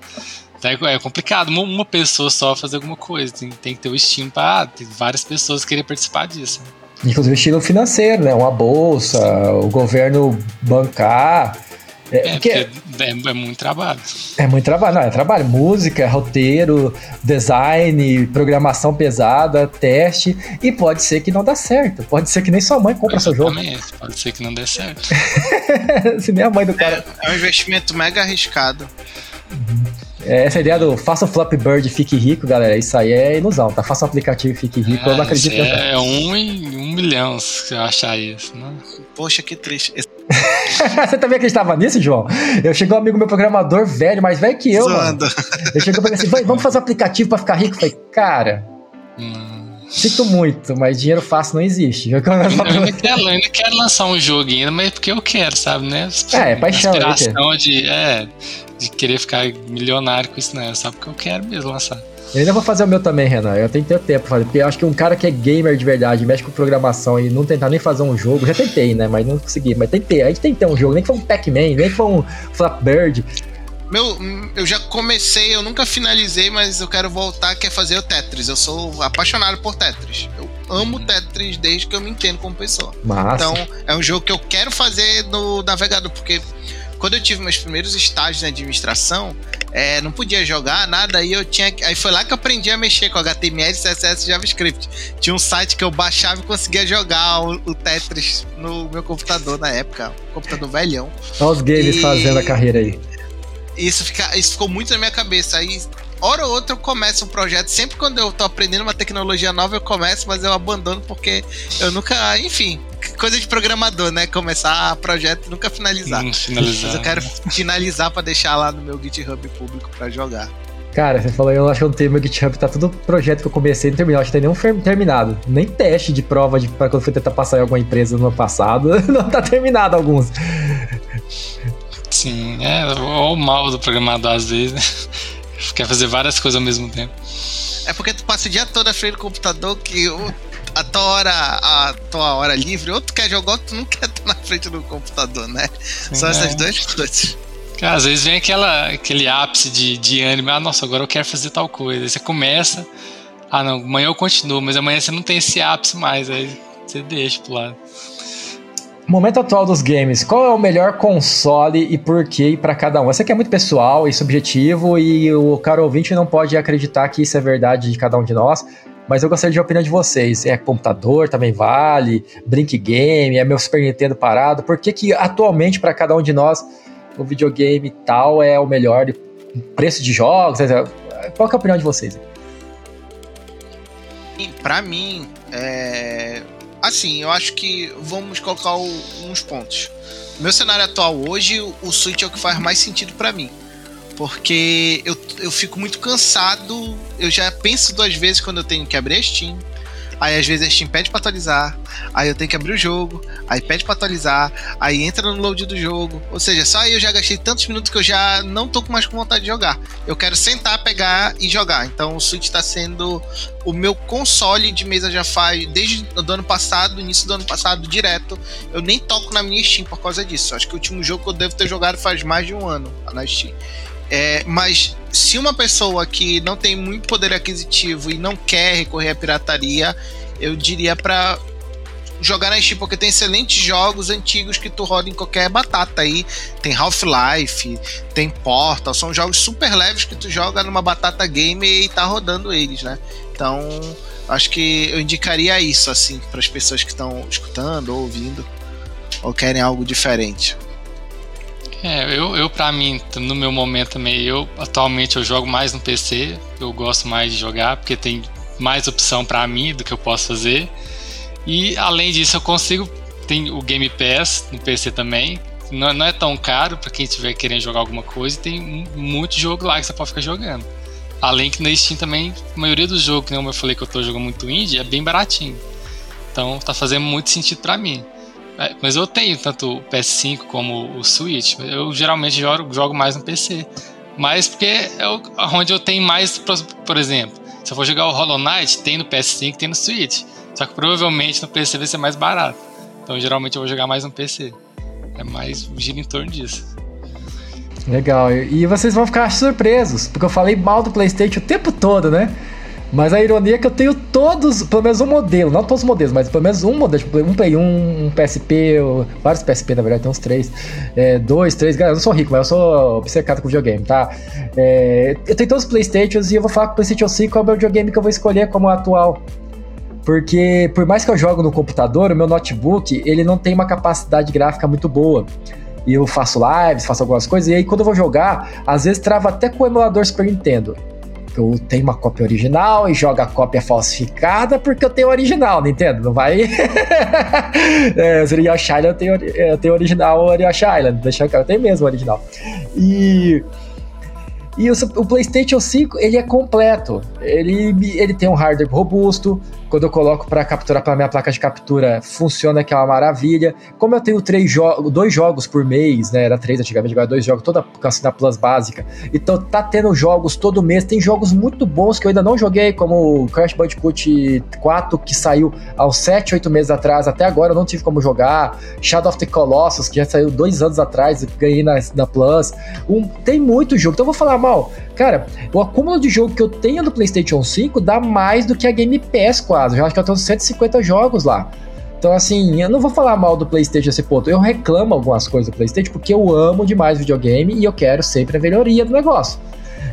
Então é, é complicado uma pessoa só fazer alguma coisa. Tem, tem que ter o estímulo para ah, várias pessoas querer participar disso. Inclusive estímulo financeiro, né? Uma bolsa, o governo bancar. É, é porque é, é, muito trabalho. É muito trabalho, não, é trabalho. Música, roteiro, design, programação pesada, teste. E pode ser que não dá certo. Pode ser que nem sua mãe compra seu jogo. Pode ser que não dê certo. Se nem a mãe do cara. É, é um investimento mega arriscado. Uhum. É, essa ideia do faça o Flappy Bird e fique rico, galera, isso aí é ilusão, tá? Faça um aplicativo e fique rico, é, eu não acredito. É, é um em um milhão se eu achar isso, né? Poxa, que triste. Você também acreditava nisso, João? Eu chegou um amigo meu programador velho, mais velho que eu, mano. Eu chegou e assim, vamos fazer um aplicativo pra ficar rico? Eu falei, cara... Hum. Sinto muito, mas dinheiro fácil não existe. Eu, eu, ainda quero, eu ainda quero lançar um jogo ainda, mas porque eu quero, sabe, né? É, é paixão. Inspiração de, é, de querer ficar milionário com isso, né? Só porque eu quero mesmo lançar. Eu ainda vou fazer o meu também, Renan. Eu tenho que ter tempo pra fazer. Porque eu acho que um cara que é gamer de verdade, mexe com programação e não tentar nem fazer um jogo, já tentei, né? Mas não consegui. Mas tentei. A gente tem que ter um jogo, nem que foi um Pac-Man, nem que foi um Flapbird. Meu, eu já comecei, eu nunca finalizei, mas eu quero voltar, que é fazer o Tetris. Eu sou apaixonado por Tetris. Eu amo Tetris desde que eu me entendo como pessoa. Massa. Então, é um jogo que eu quero fazer no navegador, porque quando eu tive meus primeiros estágios na administração, é, não podia jogar nada, aí eu tinha. Aí foi lá que eu aprendi a mexer com HTML, CSS e JavaScript. Tinha um site que eu baixava e conseguia jogar o, o Tetris no meu computador na época, um computador velhão. Olha os games e... fazendo a carreira aí isso, fica, isso ficou muito na minha cabeça. Aí, hora ou outra, eu começo um projeto. Sempre quando eu tô aprendendo uma tecnologia nova, eu começo, mas eu abandono porque eu nunca. Enfim, coisa de programador, né? Começar projeto e nunca finalizar. Hum, finalizar. Mas eu quero finalizar para deixar lá no meu GitHub público para jogar. Cara, você falou, eu acho que eu não tenho meu GitHub, tá tudo projeto que eu comecei e não terminou, acho que tem nenhum terminado. Nem teste de prova de, pra quando fui tentar passar em alguma empresa no ano passado, não tá terminado alguns. Sim, é o mal do programador às vezes, né? Quer fazer várias coisas ao mesmo tempo. É porque tu passa o dia todo à frente do computador que a tua hora, a tua hora livre, ou tu quer jogar ou tu não quer estar na frente do computador, né? Sim, São é. essas duas coisas. Cara, às vezes vem aquela, aquele ápice de, de ânimo, ah, nossa, agora eu quero fazer tal coisa. Aí você começa, ah não, amanhã eu continuo, mas amanhã você não tem esse ápice mais, aí você deixa pro lado. Momento atual dos games, qual é o melhor console e por quê para cada um? Essa aqui é muito pessoal e subjetivo e o caro ouvinte não pode acreditar que isso é verdade de cada um de nós, mas eu gostaria de a opinião de vocês. É computador, também vale, Brink Game, é meu Super Nintendo parado, por que que atualmente para cada um de nós o videogame tal é o melhor preço de jogos? Qual é a opinião de vocês? Para mim, é Assim, eu acho que vamos colocar o, uns pontos. Meu cenário atual hoje, o Switch é o que faz mais sentido para mim. Porque eu, eu fico muito cansado, eu já penso duas vezes quando eu tenho que abrir a Steam, Aí às vezes a Steam pede pra atualizar, aí eu tenho que abrir o jogo, aí pede pra atualizar, aí entra no load do jogo. Ou seja, só aí eu já gastei tantos minutos que eu já não tô mais com vontade de jogar. Eu quero sentar, pegar e jogar. Então o Switch tá sendo o meu console de mesa já faz desde o ano passado, início do ano passado, direto. Eu nem toco na minha Steam por causa disso. Acho que o último jogo que eu devo ter jogado faz mais de um ano na Steam. É, mas se uma pessoa que não tem muito poder aquisitivo e não quer recorrer à pirataria, eu diria para jogar na Steam, porque tem excelentes jogos antigos que tu roda em qualquer batata aí. Tem Half-Life, tem Portal, são jogos super leves que tu joga numa batata game e tá rodando eles, né? Então, acho que eu indicaria isso, assim, para as pessoas que estão escutando ou ouvindo, ou querem algo diferente. É, eu, eu para mim, no meu momento também, eu atualmente eu jogo mais no PC, eu gosto mais de jogar porque tem mais opção para mim do que eu posso fazer. E além disso, eu consigo tem o Game Pass no PC também. Não, não é tão caro para quem estiver querendo jogar alguma coisa, e tem muito jogo lá que você pode ficar jogando. Além que na Steam também, a maioria dos jogos, como eu falei que eu tô jogando muito indie, é bem baratinho. Então tá fazendo muito sentido para mim. É, mas eu tenho tanto o PS5 como o Switch. Eu geralmente jogo, jogo mais no PC. Mas porque é onde eu tenho mais, por exemplo, se eu for jogar o Hollow Knight, tem no PS5, tem no Switch. Só que provavelmente no PC vai ser mais barato. Então geralmente eu vou jogar mais no PC. É mais gira em torno disso. Legal. E vocês vão ficar surpresos, porque eu falei mal do PlayStation o tempo todo, né? Mas a ironia é que eu tenho todos, pelo menos um modelo, não todos os modelos, mas pelo menos um modelo, tipo, um Play 1, um PSP, vários PSP na verdade, tem uns três, é, dois, três, galera, eu não sou rico, mas eu sou obcecado com videogame, tá? É, eu tenho todos os Playstations e eu vou falar que o Playstation 5 é o meu videogame que eu vou escolher como atual. Porque por mais que eu jogo no computador, o meu notebook, ele não tem uma capacidade gráfica muito boa e eu faço lives, faço algumas coisas, e aí quando eu vou jogar, às vezes trava até com o emulador Super Nintendo eu tenho uma cópia original e joga a cópia falsificada porque eu tenho original, não entendo? Não vai. é, o Yoshi Island eu tenho, eu tenho original Yoshi Island, deixa eu, tenho mesmo original. E. E o, o, PlayStation 5 ele é completo. Ele, ele tem um hardware robusto, quando eu coloco para capturar para minha placa de captura, funciona que é uma maravilha. Como eu tenho três jo dois jogos por mês, né? Era três antigamente, agora é dois jogos, toda assim, na Plus básica. Então tá tendo jogos todo mês. Tem jogos muito bons que eu ainda não joguei, como Crash Bandicoot 4, que saiu aos 7, 8 meses atrás. Até agora eu não tive como jogar. Shadow of the Colossus, que já saiu dois anos atrás, ganhei na, na Plus. Um, tem muito jogo. Então eu vou falar mal. Cara, o acúmulo de jogo que eu tenho no PlayStation 5 dá mais do que a Game PS 4. Eu acho que eu tenho 150 jogos lá. Então, assim, eu não vou falar mal do PlayStation a esse ponto. Eu reclamo algumas coisas do PlayStation porque eu amo demais videogame e eu quero sempre a melhoria do negócio.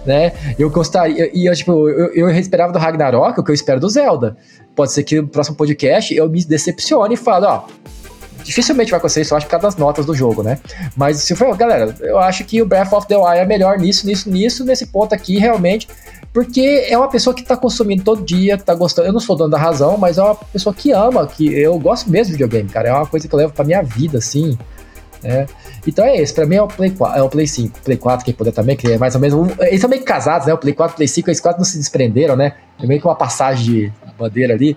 Né? Eu gostaria. E eu, tipo, eu, eu esperava do Ragnarok o que eu espero do Zelda. Pode ser que no próximo podcast eu me decepcione e fale: ó, dificilmente vai acontecer isso, eu acho, por causa das notas do jogo, né? Mas se for, galera, eu acho que o Breath of the Wild é melhor nisso, nisso, nisso, nesse ponto aqui, realmente. Porque é uma pessoa que tá consumindo todo dia, que tá gostando. Eu não sou dono da razão, mas é uma pessoa que ama, que eu gosto mesmo de videogame, cara. É uma coisa que eu levo pra minha vida, assim. É. Então é esse, pra mim é o Play 4, é o Play 5, Play 4, quem puder também, que é mais ou menos. Eles são meio casados, né? O Play 4 e o Play 5, eles quase não se desprenderam, né? É meio que uma passagem de bandeira ali.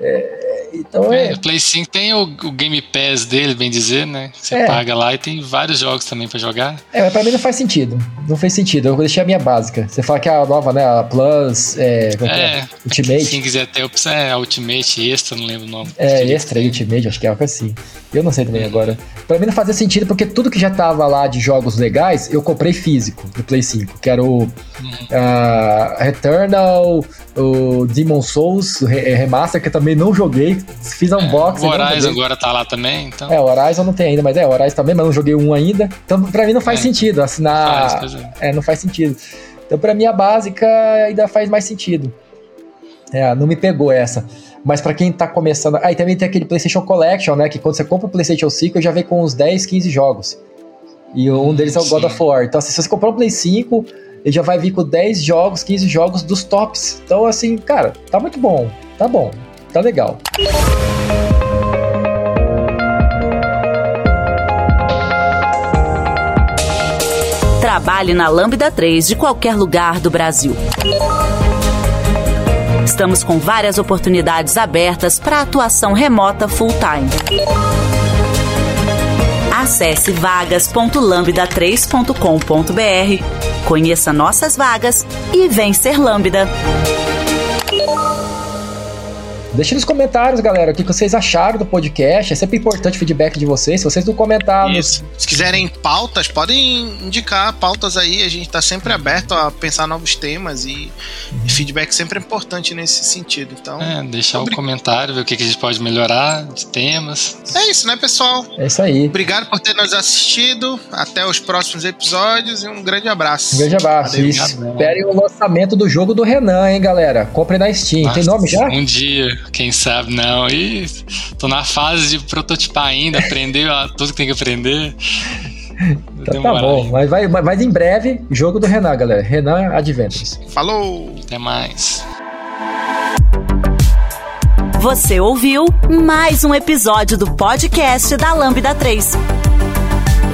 É, então é. é. O Play 5 tem o, o, Game Pass dele, bem dizer, né? Você é. paga lá e tem vários jogos também para jogar. É, mas pra mim não faz sentido. Não faz sentido. Eu deixei a minha básica. Você fala que é a nova, né? A Plus, é, é, é Ultimate. Quem quiser ter opção é Ultimate, Extra, não lembro o nome. É, Extra e Ultimate, acho que é algo assim. Eu não sei também agora. Pra mim não fazia sentido, porque tudo que já tava lá de jogos legais, eu comprei físico do Play 5, que era o uh, Returnal, o Demon Souls o Remaster, que eu também não joguei, fiz é, unboxing. o Horizon agora tá lá também, então. É, o Horizon não tem ainda, mas é, o Horizon também, mas não joguei um ainda. Então, pra mim não faz é, sentido assinar. Faz, é. é, não faz sentido. Então, pra mim, a básica ainda faz mais sentido. É, não me pegou essa. Mas para quem tá começando. Ah, e também tem aquele PlayStation Collection, né? Que quando você compra o PlayStation 5, já vem com uns 10, 15 jogos. E um deles é o God of War. Então, assim, se você comprar um Play 5, ele já vai vir com 10 jogos, 15 jogos dos tops. Então, assim, cara, tá muito bom. Tá bom. Tá legal. Trabalhe na Lambda 3 de qualquer lugar do Brasil. Estamos com várias oportunidades abertas para atuação remota full-time. Acesse vagas.lambda3.com.br, conheça nossas vagas e vem ser Lambda. Deixe nos comentários, galera, o que vocês acharam do podcast. É sempre importante o feedback de vocês. Se vocês não comentaram. Isso. Se quiserem pautas, podem indicar pautas aí. A gente está sempre aberto a pensar novos temas e, e feedback sempre é importante nesse sentido. Então, é, deixar o um comentário, ver o que, que a gente pode melhorar de temas. É isso, né, pessoal? É isso aí. Obrigado por ter nos assistido. Até os próximos episódios e um grande abraço. Um grande abraço. Esperem o lançamento do jogo do Renan, hein, galera? Comprem na Steam. Nossa, Tem nome já? Um dia. Quem sabe não. E tô na fase de prototipar ainda, aprender tudo que tem que aprender. Então tá bom, mas, vai, mas em breve, jogo do Renan, galera. Renan Adventures. Falou! Até mais. Você ouviu mais um episódio do podcast da Lambda 3.